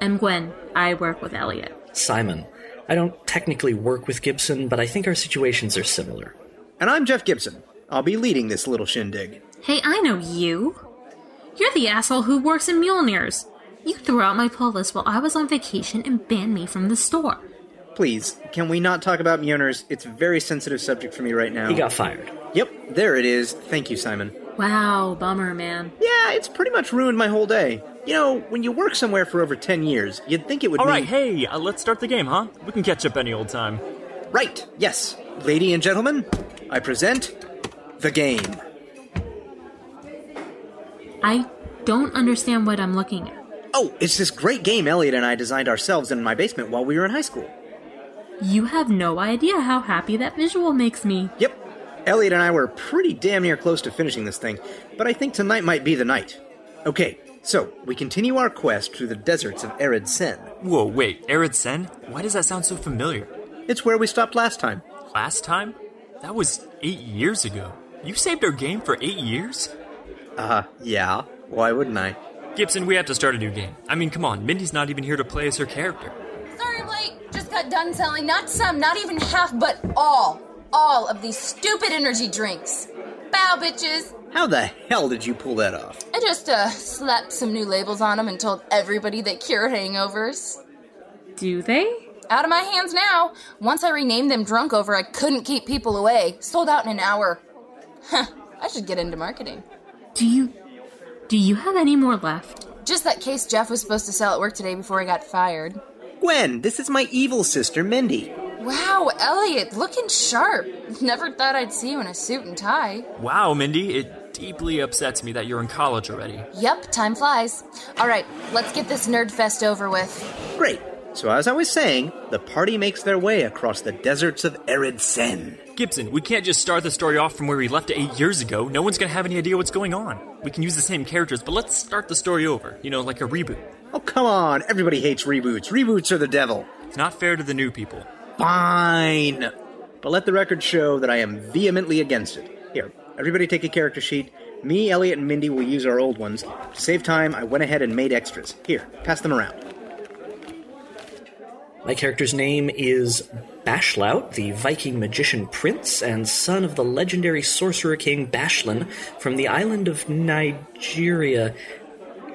I'm Gwen. I work with Elliot. Simon. I don't technically work with Gibson, but I think our situations are similar. And I'm Jeff Gibson. I'll be leading this little shindig. Hey, I know you. You're the asshole who works in Mjolnir's. You threw out my pull list while I was on vacation and banned me from the store. Please, can we not talk about Mjolnir's? It's a very sensitive subject for me right now. He got fired. Yep, there it is. Thank you, Simon. Wow, bummer, man. Yeah, it's pretty much ruined my whole day. You know, when you work somewhere for over 10 years, you'd think it would All mean... right, hey, uh, let's start the game, huh? We can catch up any old time. Right, yes. Lady and gentlemen, I present the game. I don't understand what I'm looking at. Oh, it's this great game Elliot and I designed ourselves in my basement while we were in high school. You have no idea how happy that visual makes me. Yep. Elliot and I were pretty damn near close to finishing this thing, but I think tonight might be the night. Okay, so we continue our quest through the deserts of Arid Sen. Whoa, wait, Arid Sen? Why does that sound so familiar? It's where we stopped last time. Last time? That was eight years ago. You saved our game for eight years? Uh, yeah. Why wouldn't I? Gibson, we have to start a new game. I mean, come on, Mindy's not even here to play as her character. Sorry, I'm. Just got done selling not some, not even half, but all, all of these stupid energy drinks. Bow, bitches. How the hell did you pull that off? I just uh, slapped some new labels on them and told everybody they cure hangovers. Do they? Out of my hands now. Once I renamed them Drunk Over, I couldn't keep people away. Sold out in an hour. Huh, I should get into marketing. Do you. Do you have any more left? Just that case Jeff was supposed to sell at work today before he got fired. Gwen, this is my evil sister, Mindy. Wow, Elliot, looking sharp. Never thought I'd see you in a suit and tie. Wow, Mindy, it deeply upsets me that you're in college already. Yep, time flies. All right, let's get this nerd fest over with. Great. So, as I was saying, the party makes their way across the deserts of Arid Sen. Gibson, we can't just start the story off from where we left it eight years ago. No one's gonna have any idea what's going on. We can use the same characters, but let's start the story over. You know, like a reboot. Oh, come on. Everybody hates reboots. Reboots are the devil. It's not fair to the new people. Fine. But let the record show that I am vehemently against it. Here, everybody take a character sheet. Me, Elliot, and Mindy will use our old ones. To save time, I went ahead and made extras. Here, pass them around. My character's name is Bashlout, the Viking magician prince and son of the legendary sorcerer king Bashlin from the island of Nigeria.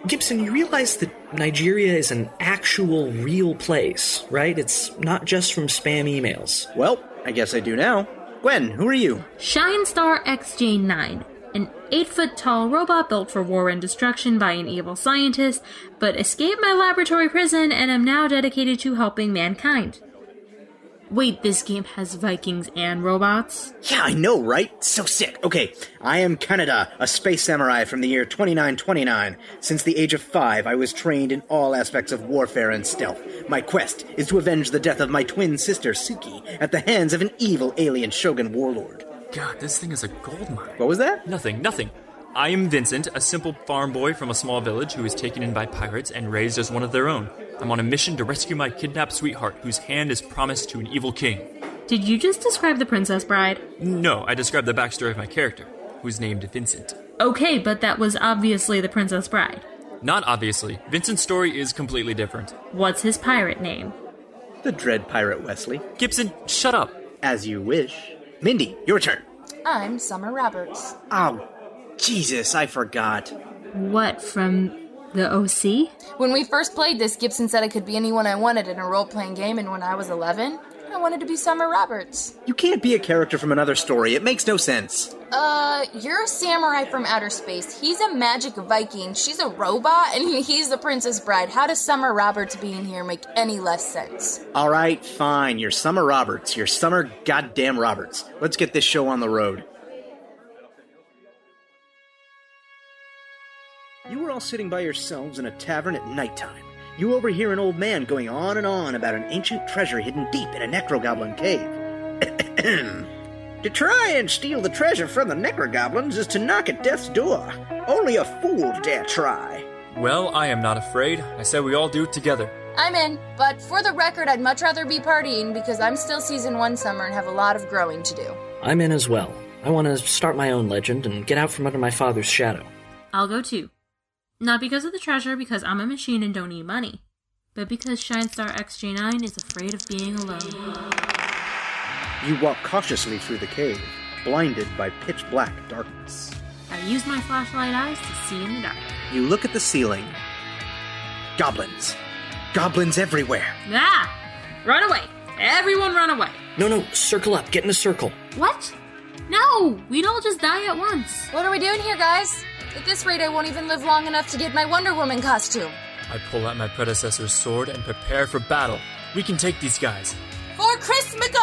Gibson, you realize that Nigeria is an actual real place, right? It's not just from spam emails. Well, I guess I do now. Gwen, who are you? Shinestar XJ9, an 8 foot tall robot built for war and destruction by an evil scientist, but escaped my laboratory prison and am now dedicated to helping mankind. Wait, this game has Vikings and robots? Yeah, I know, right? So sick. Okay, I am Canada, a space samurai from the year 2929. Since the age of five, I was trained in all aspects of warfare and stealth. My quest is to avenge the death of my twin sister, Suki, at the hands of an evil alien shogun warlord. God, this thing is a gold mine. What was that? Nothing, nothing. I am Vincent, a simple farm boy from a small village who was taken in by pirates and raised as one of their own. I'm on a mission to rescue my kidnapped sweetheart, whose hand is promised to an evil king. Did you just describe the Princess Bride? No, I described the backstory of my character, who's named Vincent. Okay, but that was obviously the Princess Bride. Not obviously. Vincent's story is completely different. What's his pirate name? The Dread Pirate Wesley. Gibson, shut up. As you wish. Mindy, your turn. I'm Summer Roberts. Oh, Jesus, I forgot. What, from the OC? When we first played this, Gibson said I could be anyone I wanted in a role playing game, and when I was 11, I wanted to be Summer Roberts. You can't be a character from another story. It makes no sense. Uh, you're a samurai from outer space. He's a magic Viking. She's a robot, and he's the Princess Bride. How does Summer Roberts being here make any less sense? All right, fine. You're Summer Roberts. You're Summer Goddamn Roberts. Let's get this show on the road. You were all sitting by yourselves in a tavern at nighttime. You overhear an old man going on and on about an ancient treasure hidden deep in a necrogoblin cave. to try and steal the treasure from the necrogoblins is to knock at death's door. Only a fool dare try. Well, I am not afraid. I said we all do it together. I'm in, but for the record, I'd much rather be partying because I'm still season one summer and have a lot of growing to do. I'm in as well. I want to start my own legend and get out from under my father's shadow. I'll go too. Not because of the treasure, because I'm a machine and don't need money, but because Shinestar XJ9 is afraid of being alone. You walk cautiously through the cave, blinded by pitch black darkness. I use my flashlight eyes to see in the dark. You look at the ceiling. Goblins. Goblins everywhere. Ah! Run away! Everyone run away! No, no, circle up. Get in a circle. What? No! We'd all just die at once. What are we doing here, guys? At this rate, I won't even live long enough to get my Wonder Woman costume. I pull out my predecessor's sword and prepare for battle. We can take these guys. For Christmika!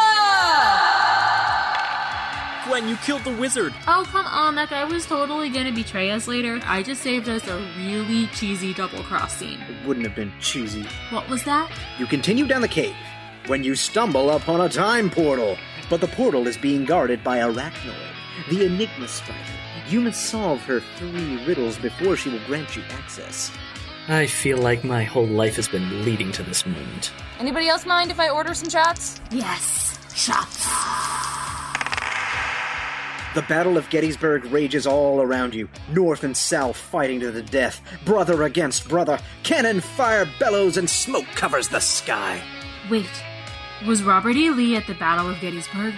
Gwen, you killed the wizard. Oh, come on. That guy was totally gonna betray us later. I just saved us a really cheesy double cross scene. It wouldn't have been cheesy. What was that? You continue down the cave when you stumble upon a time portal. But the portal is being guarded by Arachnoid, the Enigma Spider. You must solve her three riddles before she will grant you access. I feel like my whole life has been leading to this moment. Anybody else mind if I order some shots? Yes, shots. The Battle of Gettysburg rages all around you. North and South fighting to the death. Brother against brother. Cannon fire bellows and smoke covers the sky. Wait, was Robert E. Lee at the Battle of Gettysburg?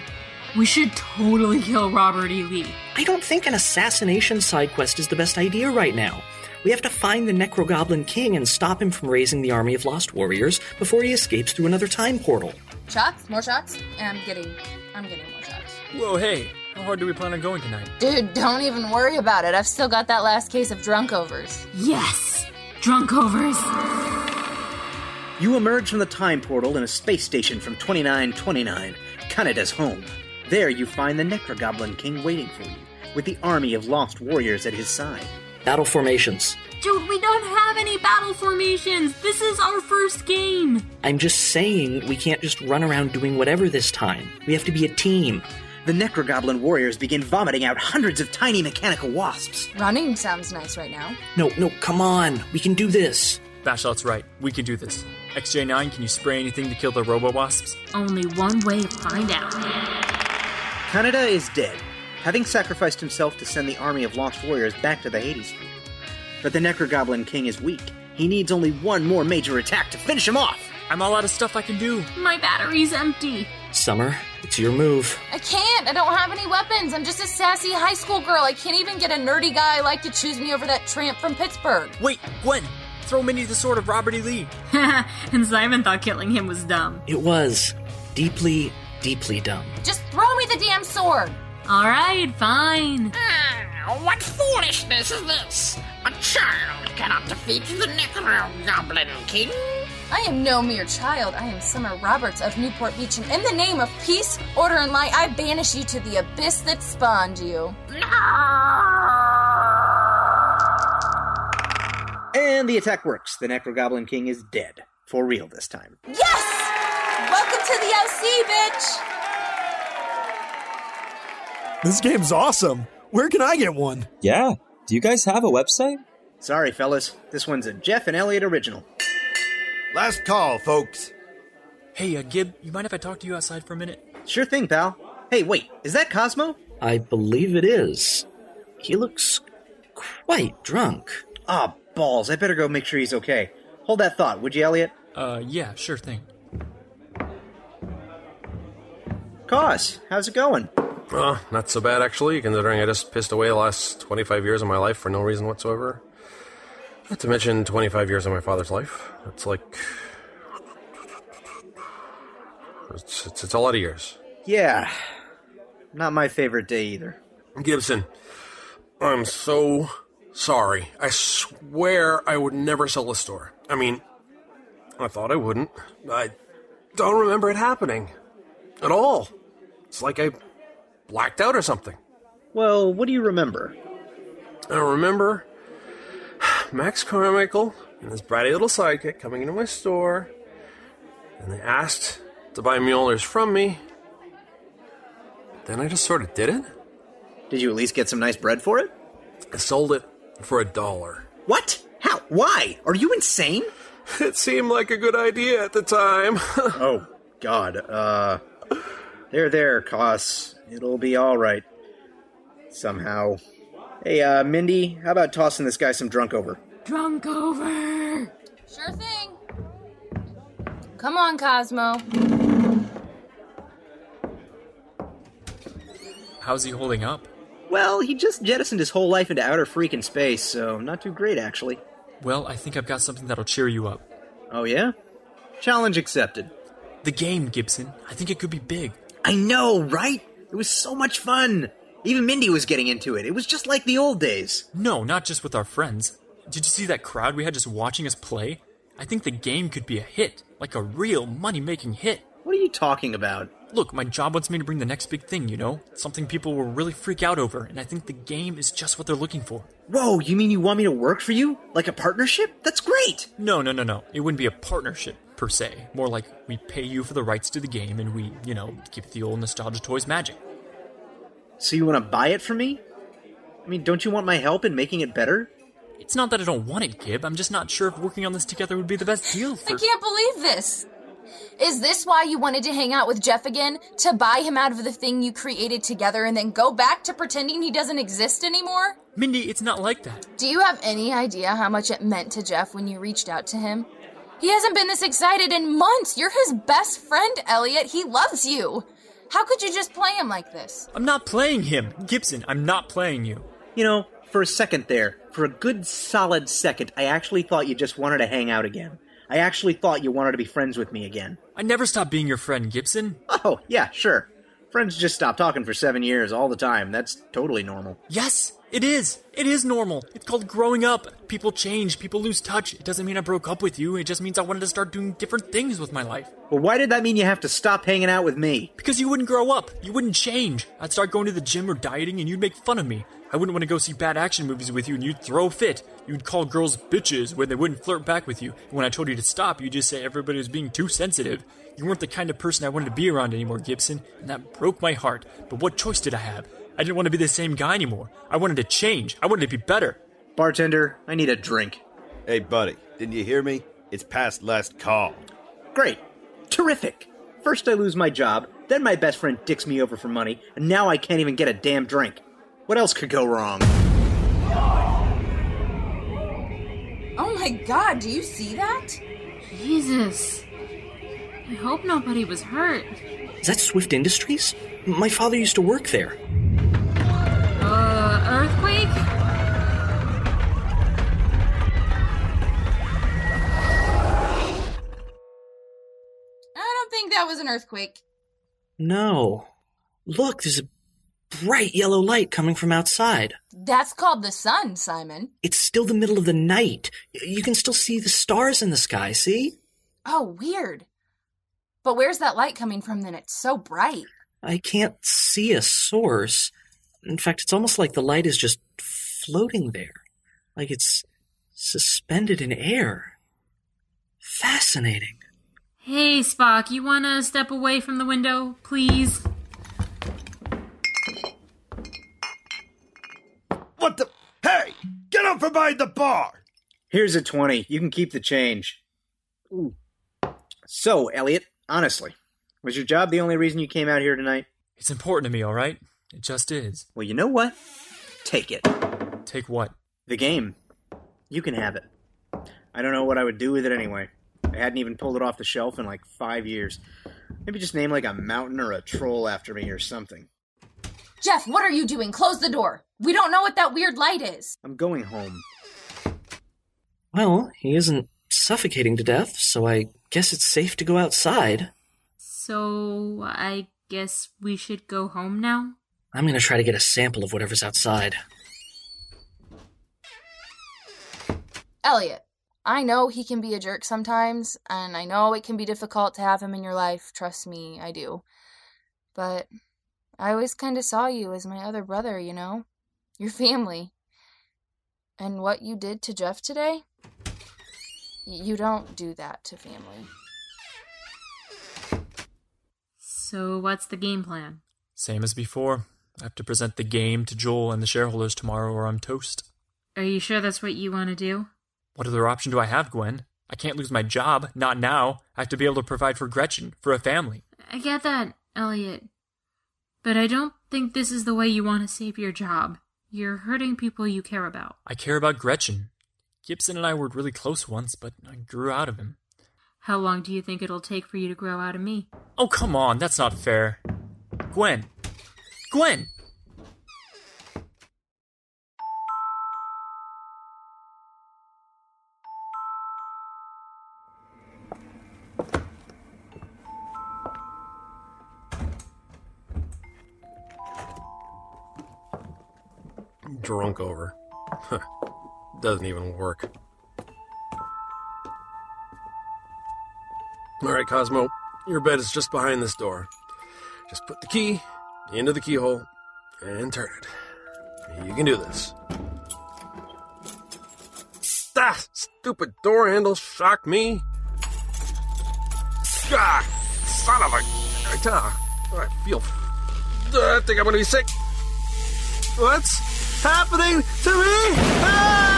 We should totally kill Robert E. Lee. I don't think an assassination side quest is the best idea right now. We have to find the Necrogoblin King and stop him from raising the army of lost warriors before he escapes through another time portal. Shots? More shots? And I'm getting I'm getting more shots. Whoa, hey. How hard do we plan on going tonight? Dude, don't even worry about it. I've still got that last case of drunkovers. Yes! Drunkovers! You emerge from the time portal in a space station from 2929, Canada's home. There you find the Necrogoblin King waiting for you, with the army of lost warriors at his side. Battle formations. Dude, we don't have any battle formations! This is our first game! I'm just saying we can't just run around doing whatever this time. We have to be a team. The Necrogoblin warriors begin vomiting out hundreds of tiny mechanical wasps. Running sounds nice right now. No, no, come on. We can do this. Bashot's right. We can do this. XJ9, can you spray anything to kill the robo wasps? Only one way to find out. Canada is dead, having sacrificed himself to send the army of lost warriors back to the Hades Field. But the Necrogoblin King is weak. He needs only one more major attack to finish him off. I'm all out of stuff I can do. My battery's empty. Summer, it's your move. I can't. I don't have any weapons. I'm just a sassy high school girl. I can't even get a nerdy guy like to choose me over that tramp from Pittsburgh. Wait, Gwen, throw Minnie the sword of Robert E. Lee. and Simon thought killing him was dumb. It was deeply, deeply dumb. Just throw me the damn sword! Alright, fine. Ah, what foolishness is this? A child cannot defeat the Necro Goblin King. I am no mere child. I am Summer Roberts of Newport Beach, and in the name of peace, order, and light, I banish you to the abyss that spawned you. And the attack works. The Necro Goblin King is dead. For real this time. Yes! Welcome to the OC, bitch! This game's awesome. Where can I get one? Yeah. Do you guys have a website? Sorry, fellas. This one's a Jeff and Elliot original. Last call, folks. Hey, uh, Gib, you mind if I talk to you outside for a minute? Sure thing, pal. Hey, wait, is that Cosmo? I believe it is. He looks quite drunk. Ah, balls. I better go make sure he's okay. Hold that thought, would you, Elliot? Uh, yeah, sure thing. Cos, how's it going? Uh, not so bad, actually, considering I just pissed away the last 25 years of my life for no reason whatsoever. Not to mention 25 years of my father's life. It's like. It's, it's, it's a lot of years. Yeah. Not my favorite day either. Gibson, I'm so sorry. I swear I would never sell the store. I mean, I thought I wouldn't. I don't remember it happening. At all. It's like I blacked out or something. Well, what do you remember? I remember Max Carmichael and his bratty little sidekick coming into my store, and they asked to buy Mjolnir's from me. Then I just sort of did it. Did you at least get some nice bread for it? I sold it for a dollar. What? How? Why? Are you insane? It seemed like a good idea at the time. oh, God. Uh. There, there, Cos. It'll be alright. Somehow. Hey, uh, Mindy, how about tossing this guy some drunk over? Drunk over! Sure thing. Come on, Cosmo. How's he holding up? Well, he just jettisoned his whole life into outer freaking space, so not too great, actually. Well, I think I've got something that'll cheer you up. Oh, yeah? Challenge accepted. The game, Gibson. I think it could be big. I know, right? It was so much fun. Even Mindy was getting into it. It was just like the old days. No, not just with our friends. Did you see that crowd we had just watching us play? I think the game could be a hit, like a real money making hit. What are you talking about? Look, my job wants me to bring the next big thing, you know? Something people will really freak out over, and I think the game is just what they're looking for. Whoa, you mean you want me to work for you? Like a partnership? That's great! No, no, no, no. It wouldn't be a partnership, per se. More like we pay you for the rights to the game and we, you know, keep the old nostalgia toys magic. So you want to buy it from me? I mean, don't you want my help in making it better? It's not that I don't want it, Gib. I'm just not sure if working on this together would be the best deal for. I can't believe this. Is this why you wanted to hang out with Jeff again? To buy him out of the thing you created together and then go back to pretending he doesn't exist anymore? Mindy, it's not like that. Do you have any idea how much it meant to Jeff when you reached out to him? He hasn't been this excited in months. You're his best friend, Elliot. He loves you. How could you just play him like this? I'm not playing him. Gibson, I'm not playing you. You know, for a second there, for a good solid second, I actually thought you just wanted to hang out again. I actually thought you wanted to be friends with me again. I never stopped being your friend, Gibson. Oh, yeah, sure. Friends just stop talking for seven years all the time. That's totally normal. Yes, it is. It is normal. It's called growing up. People change, people lose touch. It doesn't mean I broke up with you. It just means I wanted to start doing different things with my life. Well, why did that mean you have to stop hanging out with me? Because you wouldn't grow up. You wouldn't change. I'd start going to the gym or dieting and you'd make fun of me. I wouldn't want to go see bad action movies with you and you'd throw a fit. You'd call girls bitches when they wouldn't flirt back with you. And when I told you to stop, you'd just say everybody was being too sensitive. You weren't the kind of person I wanted to be around anymore, Gibson, and that broke my heart. But what choice did I have? I didn't want to be the same guy anymore. I wanted to change. I wanted to be better. Bartender, I need a drink. Hey, buddy, didn't you hear me? It's past last call. Great. Terrific. First I lose my job, then my best friend dicks me over for money, and now I can't even get a damn drink. What else could go wrong? Oh my god, do you see that? Jesus. I hope nobody was hurt. Is that Swift Industries? My father used to work there. Uh, earthquake? I don't think that was an earthquake. No. Look, there's a bright yellow light coming from outside. That's called the sun, Simon. It's still the middle of the night. You can still see the stars in the sky, see? Oh, weird. But where's that light coming from then? It's so bright. I can't see a source. In fact, it's almost like the light is just floating there. Like it's suspended in air. Fascinating. Hey, Spock, you wanna step away from the window, please? What the? Hey! Get up from behind the bar! Here's a 20. You can keep the change. Ooh. So, Elliot, honestly, was your job the only reason you came out here tonight? It's important to me, all right? It just is. Well, you know what? Take it. Take what? The game. You can have it. I don't know what I would do with it anyway. I hadn't even pulled it off the shelf in like five years. Maybe just name like a mountain or a troll after me or something. Jeff, what are you doing? Close the door. We don't know what that weird light is. I'm going home. Well, he isn't suffocating to death, so I guess it's safe to go outside. So, I guess we should go home now? I'm gonna try to get a sample of whatever's outside. Elliot, I know he can be a jerk sometimes, and I know it can be difficult to have him in your life. Trust me, I do. But I always kind of saw you as my other brother, you know? Your family. And what you did to Jeff today? You don't do that to family. So, what's the game plan? Same as before. I have to present the game to Joel and the shareholders tomorrow, or I'm toast. Are you sure that's what you want to do? What other option do I have, Gwen? I can't lose my job. Not now. I have to be able to provide for Gretchen, for a family. I get that, Elliot. But I don't think this is the way you want to save your job. You're hurting people you care about. I care about Gretchen. Gibson and I were really close once, but I grew out of him. How long do you think it'll take for you to grow out of me? Oh, come on, that's not fair. Gwen! Gwen! Drunk over. Doesn't even work. All right, Cosmo, your bed is just behind this door. Just put the key into the keyhole and turn it. You can do this. Ah, stupid door handle shocked me. Ah, son of a. Ah, feel. I think I'm gonna be sick. What's happening to me? Ah!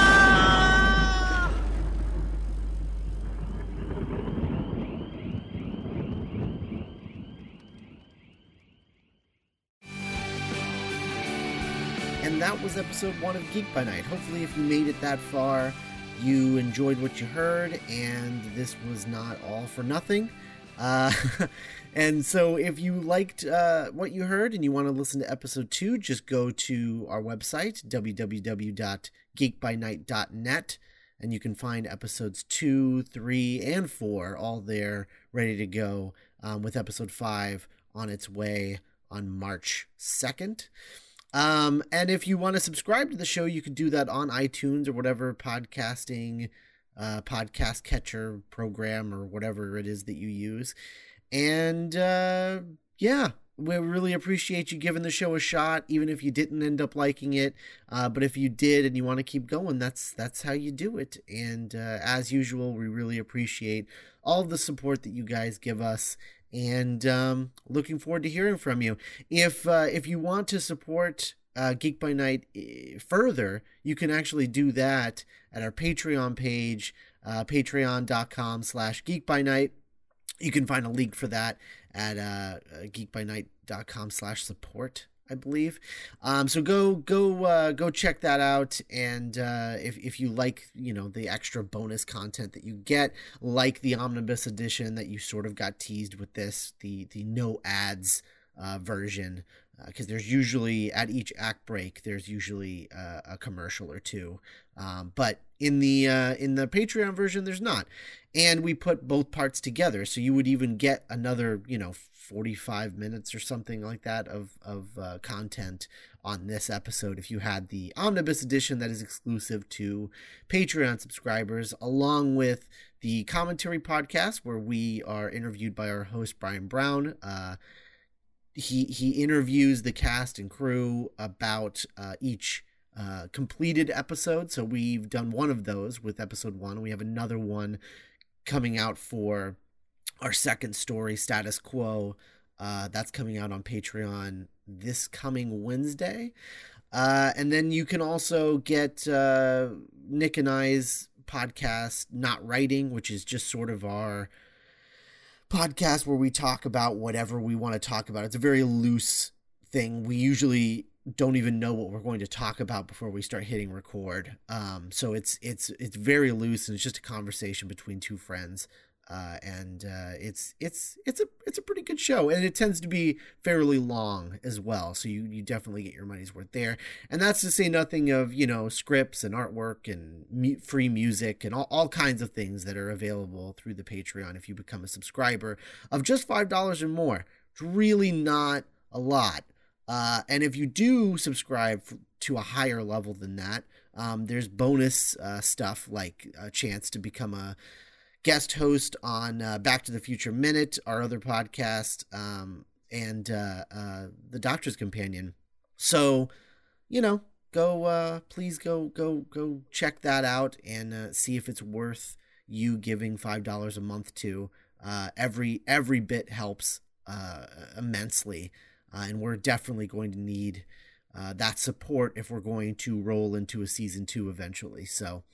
And that was episode one of Geek by Night. Hopefully, if you made it that far, you enjoyed what you heard, and this was not all for nothing. Uh, and so, if you liked uh, what you heard and you want to listen to episode two, just go to our website, www.geekbynight.net, and you can find episodes two, three, and four all there ready to go, um, with episode five on its way on March 2nd. Um, and if you want to subscribe to the show, you can do that on iTunes or whatever podcasting, uh, podcast catcher program or whatever it is that you use. And uh, yeah, we really appreciate you giving the show a shot, even if you didn't end up liking it. Uh, but if you did and you want to keep going, that's that's how you do it. And uh, as usual, we really appreciate all the support that you guys give us and um, looking forward to hearing from you. If uh, if you want to support uh, Geek by Night eh, further, you can actually do that at our Patreon page, uh, patreon.com slash Geek by Night. You can find a link for that at uh, geekbynight.com slash support. I believe. Um, so go go uh, go check that out, and uh, if if you like you know the extra bonus content that you get, like the omnibus edition that you sort of got teased with this, the the no ads uh, version because there's usually at each act break there's usually uh, a commercial or two um, but in the uh, in the patreon version there's not. And we put both parts together so you would even get another you know 45 minutes or something like that of of uh, content on this episode if you had the omnibus edition that is exclusive to patreon subscribers along with the commentary podcast where we are interviewed by our host brian brown uh, he he interviews the cast and crew about uh, each uh, completed episode. So we've done one of those with episode one. We have another one coming out for our second story, Status Quo. Uh, that's coming out on Patreon this coming Wednesday. Uh, and then you can also get uh, Nick and I's podcast, Not Writing, which is just sort of our podcast where we talk about whatever we want to talk about. It's a very loose thing. We usually don't even know what we're going to talk about before we start hitting record. Um, so it's it's it's very loose and it's just a conversation between two friends. Uh, and uh, it's it's it's a it's a pretty good show, and it tends to be fairly long as well. So you you definitely get your money's worth there. And that's to say nothing of you know scripts and artwork and mu- free music and all, all kinds of things that are available through the Patreon if you become a subscriber of just five dollars or more. It's really not a lot. Uh, and if you do subscribe to a higher level than that, um, there's bonus uh, stuff like a chance to become a guest host on uh, Back to the Future Minute, our other podcast, um, and uh, uh, the Doctor's Companion. So, you know, go uh, please go go go check that out and uh, see if it's worth you giving five dollars a month to. Uh, every every bit helps immensely, and we're definitely going to need that support if we're going to roll into a season two eventually. So.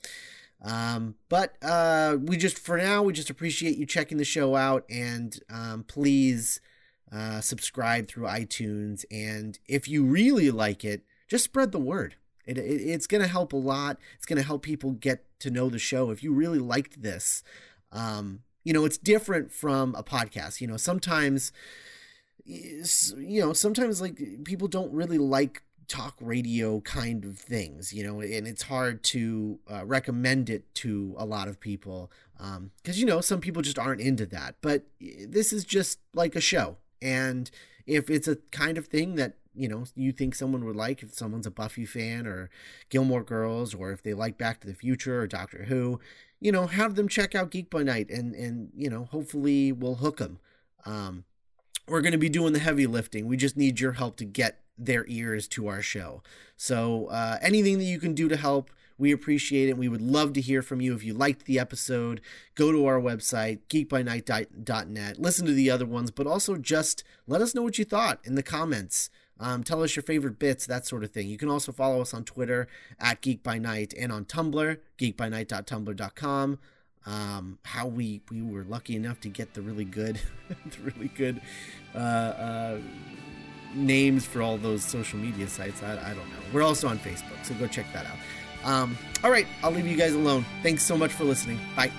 Um, but uh, we just for now we just appreciate you checking the show out and um, please uh, subscribe through iTunes and if you really like it, just spread the word. It, it it's going to help a lot. It's going to help people get to know the show. If you really liked this, um, you know it's different from a podcast. You know sometimes you know sometimes like people don't really like talk radio kind of things, you know, and it's hard to uh, recommend it to a lot of people because, um, you know, some people just aren't into that. But this is just like a show. And if it's a kind of thing that, you know, you think someone would like, if someone's a Buffy fan or Gilmore Girls, or if they like Back to the Future or Doctor Who, you know, have them check out Geek by Night and, and you know, hopefully we'll hook them. Um, we're going to be doing the heavy lifting. We just need your help to get their ears to our show. So uh, anything that you can do to help, we appreciate it. We would love to hear from you. If you liked the episode, go to our website, geekbynight.net, listen to the other ones, but also just let us know what you thought in the comments. Um, tell us your favorite bits, that sort of thing. You can also follow us on Twitter at Geek by Night and on Tumblr, geekbynight.tumblr.com. Um, how we we were lucky enough to get the really good, the really good uh, uh, names for all those social media sites. I, I, don't know. We're also on Facebook, so go check that out. Um, all right, I'll leave you guys alone. Thanks so much for listening. Bye.